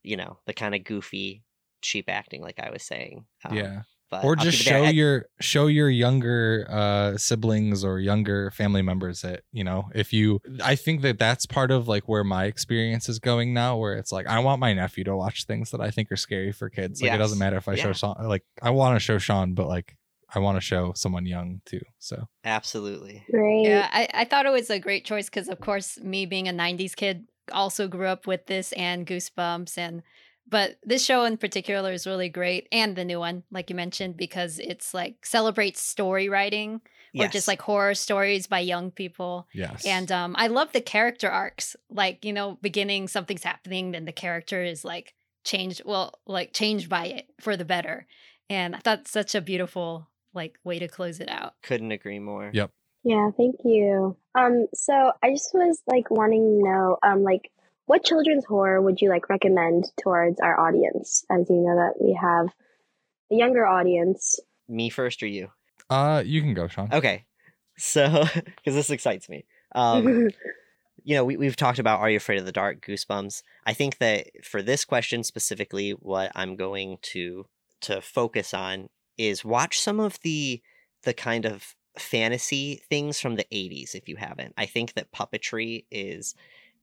you know, the kind of goofy, cheap acting, like I was saying, um, yeah. Or just show your show your younger uh siblings or younger family members that, you know, if you I think that that's part of like where my experience is going now where it's like I want my nephew to watch things that I think are scary for kids. Like it doesn't matter if I show Sean like I want to show Sean but like I want to show someone young too. So absolutely. Great. Yeah, I, I thought it was a great choice because, of course, me being a 90s kid also grew up with this and Goosebumps. And, but this show in particular is really great. And the new one, like you mentioned, because it's like celebrates story writing or Yes. just like horror stories by young people. yes. And um, I love the character arcs. Like, you know, beginning, something's happening, then the character is like changed, well, like changed by it for the better. And I thought such a beautiful like way to close it out. couldn't agree more. Yep. Yeah, thank you. Um, so I just was like wanting to know, um, like what children's horror would you like recommend towards our audience? As you know that we have a younger audience. Me first or you? uh you can go, Sean. Okay. So, because this excites me. Um, you know, we, we've talked about Are You Afraid of the Dark? Goosebumps. I think that for this question specifically, what I'm going to to focus on is watch some of the the kind of fantasy things from the 80s if you haven't. I think that puppetry is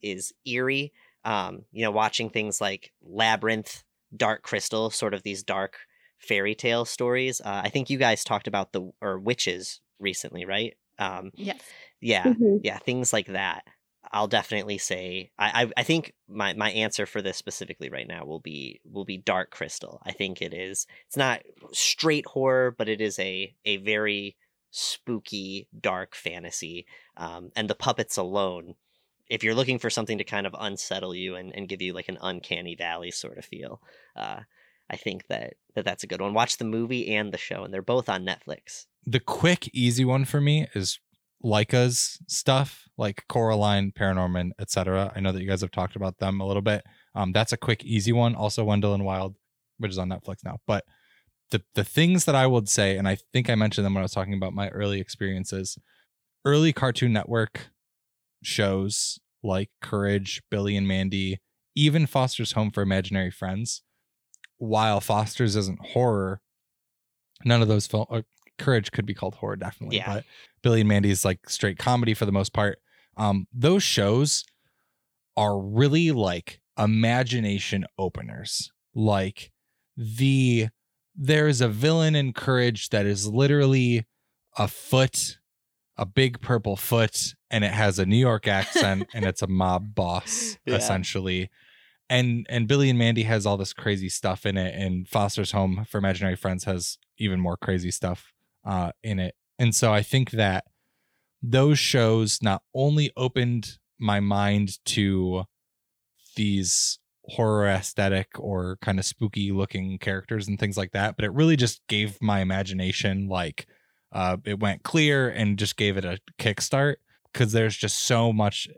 is eerie. Um, you know, watching things like Labyrinth, Dark Crystal, sort of these dark fairy tale stories. Uh, I think you guys talked about the or witches recently, right? Um, Yes. yeah, Mhm. yeah, things like that. I'll definitely say I, I I think my my answer for this specifically right now will be will be Dark Crystal. I think it is. It's not straight horror, but it is a a very spooky dark fantasy. Um, and the puppets alone, if you're looking for something to kind of unsettle you and, and give you like an uncanny valley sort of feel, uh, I think that, that that's a good one. Watch the movie and the show, and they're both on Netflix. the quick easy one for me is Laika's stuff like Coraline, Paranorman, etc. I know that you guys have talked about them a little bit. Um, that's a quick easy one. Also Wendell and Wild, which is on Netflix now. But the the things that I would say, and I think I mentioned them when I was talking about my early experiences. early Cartoon Network shows like Courage, Billy and Mandy, even Foster's Home for Imaginary Friends, while Foster's isn't horror, none of those film uh, Courage could be called horror definitely, Yeah. but Billy and Mandy is like straight comedy for the most part. Um, those shows are really like imagination openers. Like the there's a villain in Courage that is literally a foot, a big purple foot, and it has a New York accent and it's a mob boss Yeah. essentially. And and Billy and Mandy has all this crazy stuff in it, and Foster's Home for Imaginary Friends has even more crazy stuff uh, in it. And so I think that those shows not only opened my mind to these horror aesthetic or kind of spooky looking characters and things like that, but it really just gave my imagination like uh, it went clear and just gave it a kickstart because there's just so much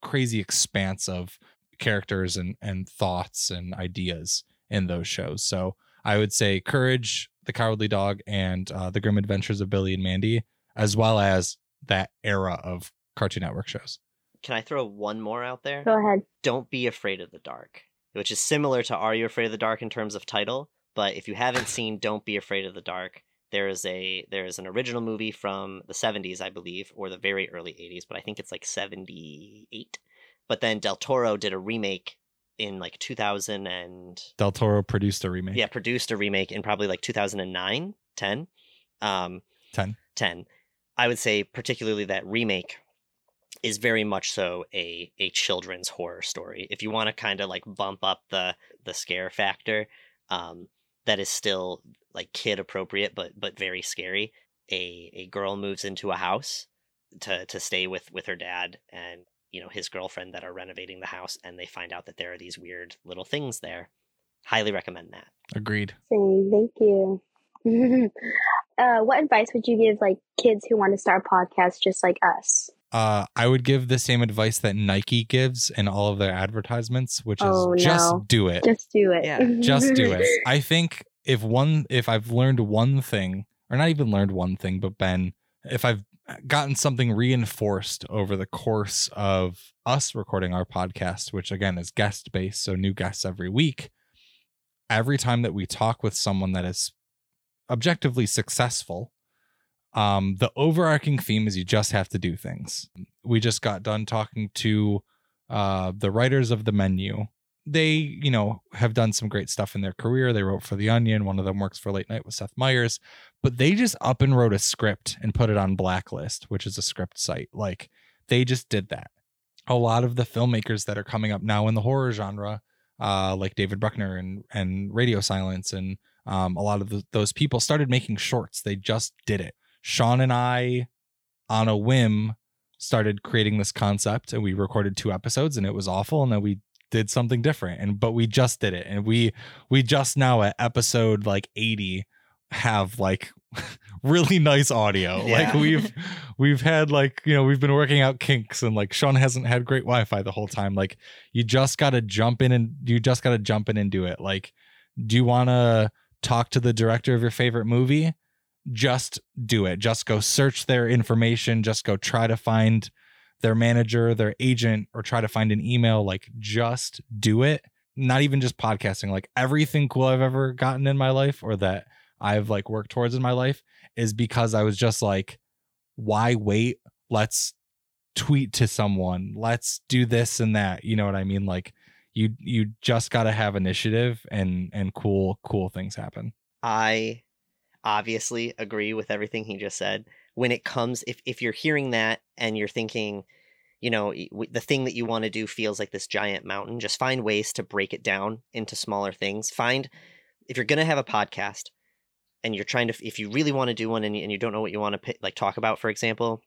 crazy expanse of characters and and thoughts and ideas in those shows. So I would say Courage, The Cowardly Dog, and uh, The Grim Adventures of Billy and Mandy, as well as that era of Cartoon Network shows. Can I throw one more out there? Go ahead. Don't Be Afraid of the Dark, which is similar to Are You Afraid of the Dark in terms of title. But if you haven't seen Don't Be Afraid of the Dark, there is a there is an original movie from the 70s, I believe, or the very early 80s, but I think it's like 78. But then Del Toro did a remake in like 2000 and Del Toro produced a remake. yeah, produced a remake in probably like 2009, 10. Um 10. 10. I would say particularly that remake is very much so a a children's horror story. If you want to kind of like bump up the the scare factor, um, that is still like kid appropriate but but very scary. A a girl moves into a house to to stay with with her dad and you know his girlfriend that are renovating the house and they find out that there are these weird little things there. Highly recommend that. Agreed. Same. Thank you. uh, what advice would you give like kids who want to start podcasts just like us? Uh, I would give the same advice that Nike gives in all of their advertisements, which is Oh, just no. do it. Just do it. Yeah, just do it. I think if one, if I've learned one thing, or not even learned one thing, but been, if I've gotten something reinforced over the course of us recording our podcast, which again is guest based, so new guests every week, every time that we talk with someone that is objectively successful, um, the overarching theme is you just have to do things. We just got done talking to uh, the writers of the menu they, you know, have done some great stuff in their career. They wrote for The Onion. One of them works for Late Night with Seth Meyers, but they just up and wrote a script and put it on Blacklist, which is a script site. Like they just did that. A lot of the filmmakers that are coming up now in the horror genre, uh, like David Bruckner and and Radio Silence, and um, a lot of the, those people started making shorts. They just did it. Sean and I, on a whim, started creating this concept, and we recorded two episodes, and it was awful. And then we did something different and but we just did it and we we just now at episode like 80 have like really nice audio. Like we've we've had like you know we've been working out kinks and like sean hasn't had great wi-fi the whole time. Like you just gotta jump in and you just gotta jump in and do it. Like do you want to talk to the director of your favorite movie? Just do it. Just go search their information. Just go try to find their manager, their agent, or try to find an email, like just do it. Not even just podcasting, like everything cool I've ever gotten in my life or that I've like worked towards in my life is because I was just like, why wait? Let's tweet to someone. Let's do this and that. You know what I mean? Like you you just gotta have initiative and and cool, cool things happen. I obviously agree with everything he just said. When it comes, if, if you're hearing that and you're thinking, you know, the thing that you want to do feels like this giant mountain, just find ways to break it down into smaller things. Find, if you're going to have a podcast and you're trying to, if you really want to do one and you, and you don't know what you want to like talk about, for example,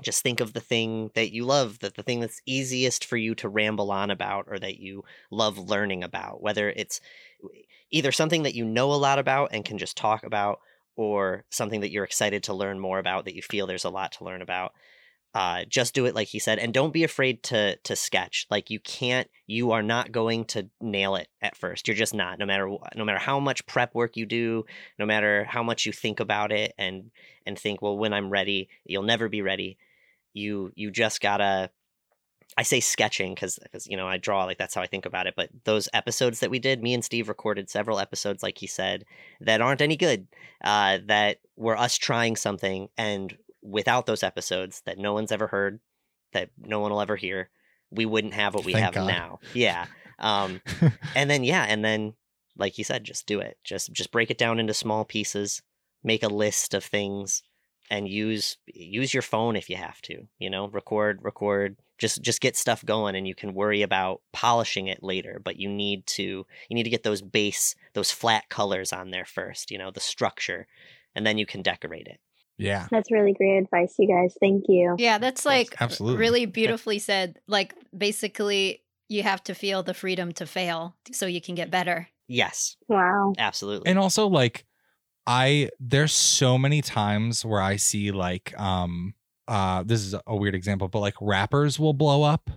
just think of the thing that you love, that the thing that's easiest for you to ramble on about or that you love learning about, whether it's either something that you know a lot about and can just talk about or something that you're excited to learn more about that you feel there's a lot to learn about uh, just do it like he said and don't be afraid to to sketch. Like you can't you are not going to nail it at first. You're just not no matter wh- no matter how much prep work you do no matter how much you think about it and and think well when i'm ready you'll never be ready. You you just gotta I say sketching because you know I draw like that's how I think about it. But those episodes that we did, me and Steve recorded several episodes, like he said, that aren't any good. Uh, that were us trying something, and without those episodes that no one's ever heard, that no one will ever hear, we wouldn't have what we Thank have God. now. Yeah. Um, and then yeah, and then like you said, just do it. Just just break it down into small pieces. Make a list of things and use use your phone if you have to you know record record just just get stuff going and you can worry about polishing it later but you need to you need to get those base those flat colors on there first you know the structure and then you can decorate it yeah. That's really great advice, you guys. Thank you. Yeah, that's like Absolutely. really beautifully said. Like basically you have to feel the freedom to fail so you can get better. yes Wow. absolutely and also like i there's so many times where i see like um uh this is a weird example but like rappers will blow up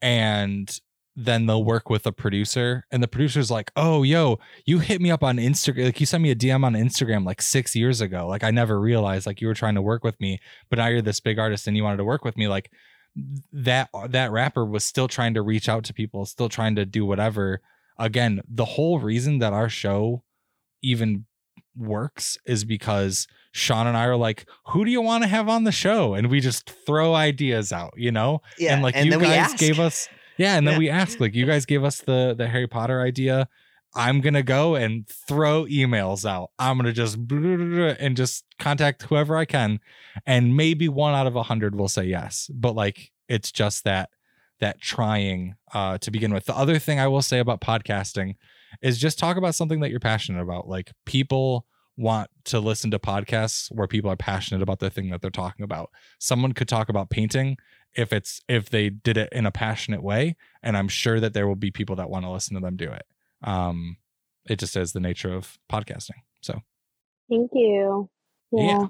and then they'll work with a producer and the producer's like oh yo you hit me up on instagram like you sent me a dm on instagram like six years ago. Like i never realized like you were trying to work with me but now you're this big artist and you wanted to work with me. Like that that rapper was still trying to reach out to people still trying to do whatever. Again the whole reason that our show even works is because Sean and I are like, who do you want to have on the show? And we just throw ideas out, you know? yeah and like you then guys gave us Yeah, and then Yeah. we ask, like you guys gave us the the Harry Potter idea. I'm gonna go and throw emails out. I'm gonna just and just contact whoever I can, and maybe one out of a hundred will say yes. But like it's just that that trying uh, to begin with. The other thing I will say about podcasting is just talk about something that you're passionate about. Like people want to listen to podcasts where people are passionate about the thing that they're talking about. Someone could talk about painting if it's if they did it in a passionate way, and I'm sure that there will be people that want to listen to them do it. Um, it just is the nature of podcasting. So Thank you. Yeah. Yeah.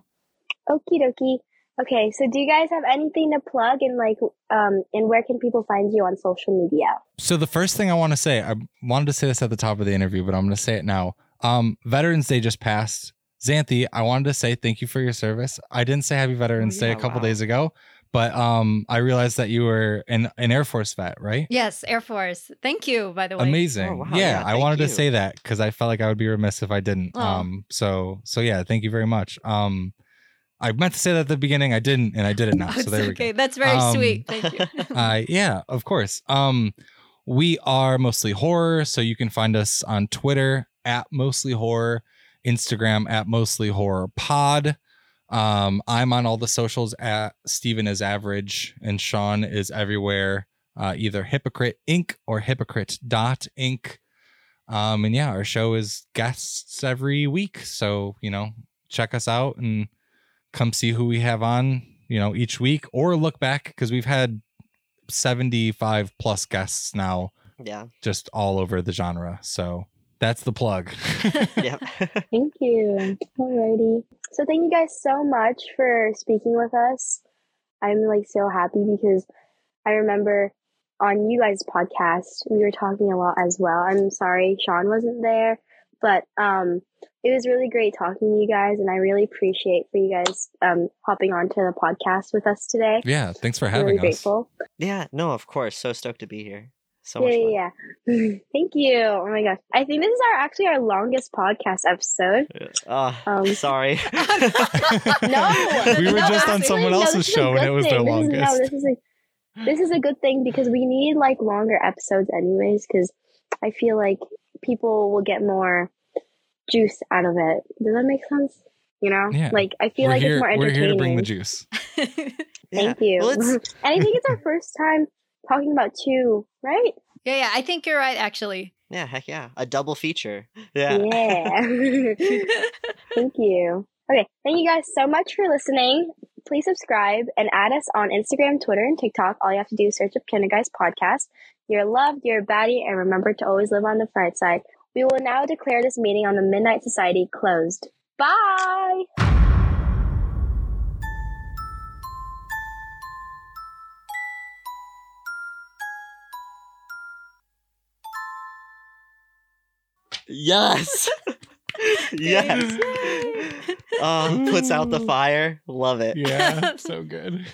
Okie dokie. Okay, so do you guys have anything to plug and like um and where can people find you on social media? So the first thing I want to say, I wanted to say this at the top of the interview, but I'm going to say it now. Um, Veterans Day just passed. Xanthi, I wanted to say thank you for your service. I didn't say Happy Veterans Day a couple wow. days ago, but um, I realized that you were an, an Air Force vet, right? Yes, Air Force. Thank you, by the way. Amazing. Oh, wow, yeah, yeah, I wanted you. to say that because I felt like I would be remiss if I didn't. Oh. Um, so so yeah, thank you very much. Um, I meant to say that at the beginning, I didn't, and I did it now. It's so there we go. okay. That's very Um, sweet. Thank you. uh, yeah, of course. Um, we are mostly horror, so you can find us on Twitter at mostly horror, Instagram at mostly horror pod. Um, I'm on all the socials at Steven is average, and Sean is everywhere, uh, either Hypocrite Inc. or Hypocrite dot Inc. Um, and yeah, our show is guests every week, so you know, check us out and come see who we have on, you know, each week, or look back because we've had 75 plus guests now, yeah. just all over the genre. So that's the plug. Yep. Thank you. Alrighty. So thank you guys so much for speaking with us. I'm like so happy because I remember on you guys' podcast we were talking a lot as well. I'm sorry Sean wasn't there, but um it was really great talking to you guys and I really appreciate for you guys um hopping onto the podcast with us today. yeah, thanks for I'm having really us. grateful. yeah. No, of course. So stoked to be here. So yeah, much fun. yeah, yeah. Thank you. Oh my gosh. I think this is our actually our longest podcast episode. Oh, Um, sorry. No, We were no, just on someone no, else's this is a show and it was their thing. This is- longest. no, this is a this is a good thing because we need like longer episodes anyways. Because I feel like people will get more juice out of it. Does that make sense? You know, Yeah. like I feel we're like here, it's more we're entertaining. here to bring the juice. Yeah. Thank you. Well, and I think it's our first time talking about two, right? yeah, yeah. I think you're right, actually. yeah, heck yeah. A double feature. Yeah. Yeah. Thank you. Okay, thank you guys so much for listening. Please subscribe and add us on Instagram, Twitter, and TikTok. All you have to do is search up Kinda Guys Podcast. You're loved, you're a baddie, and remember to always live on the bright side. We will now declare this meeting on the Midnight Society closed. Bye! Yes. yes. Um, puts out the fire. Love it. Yeah, so good.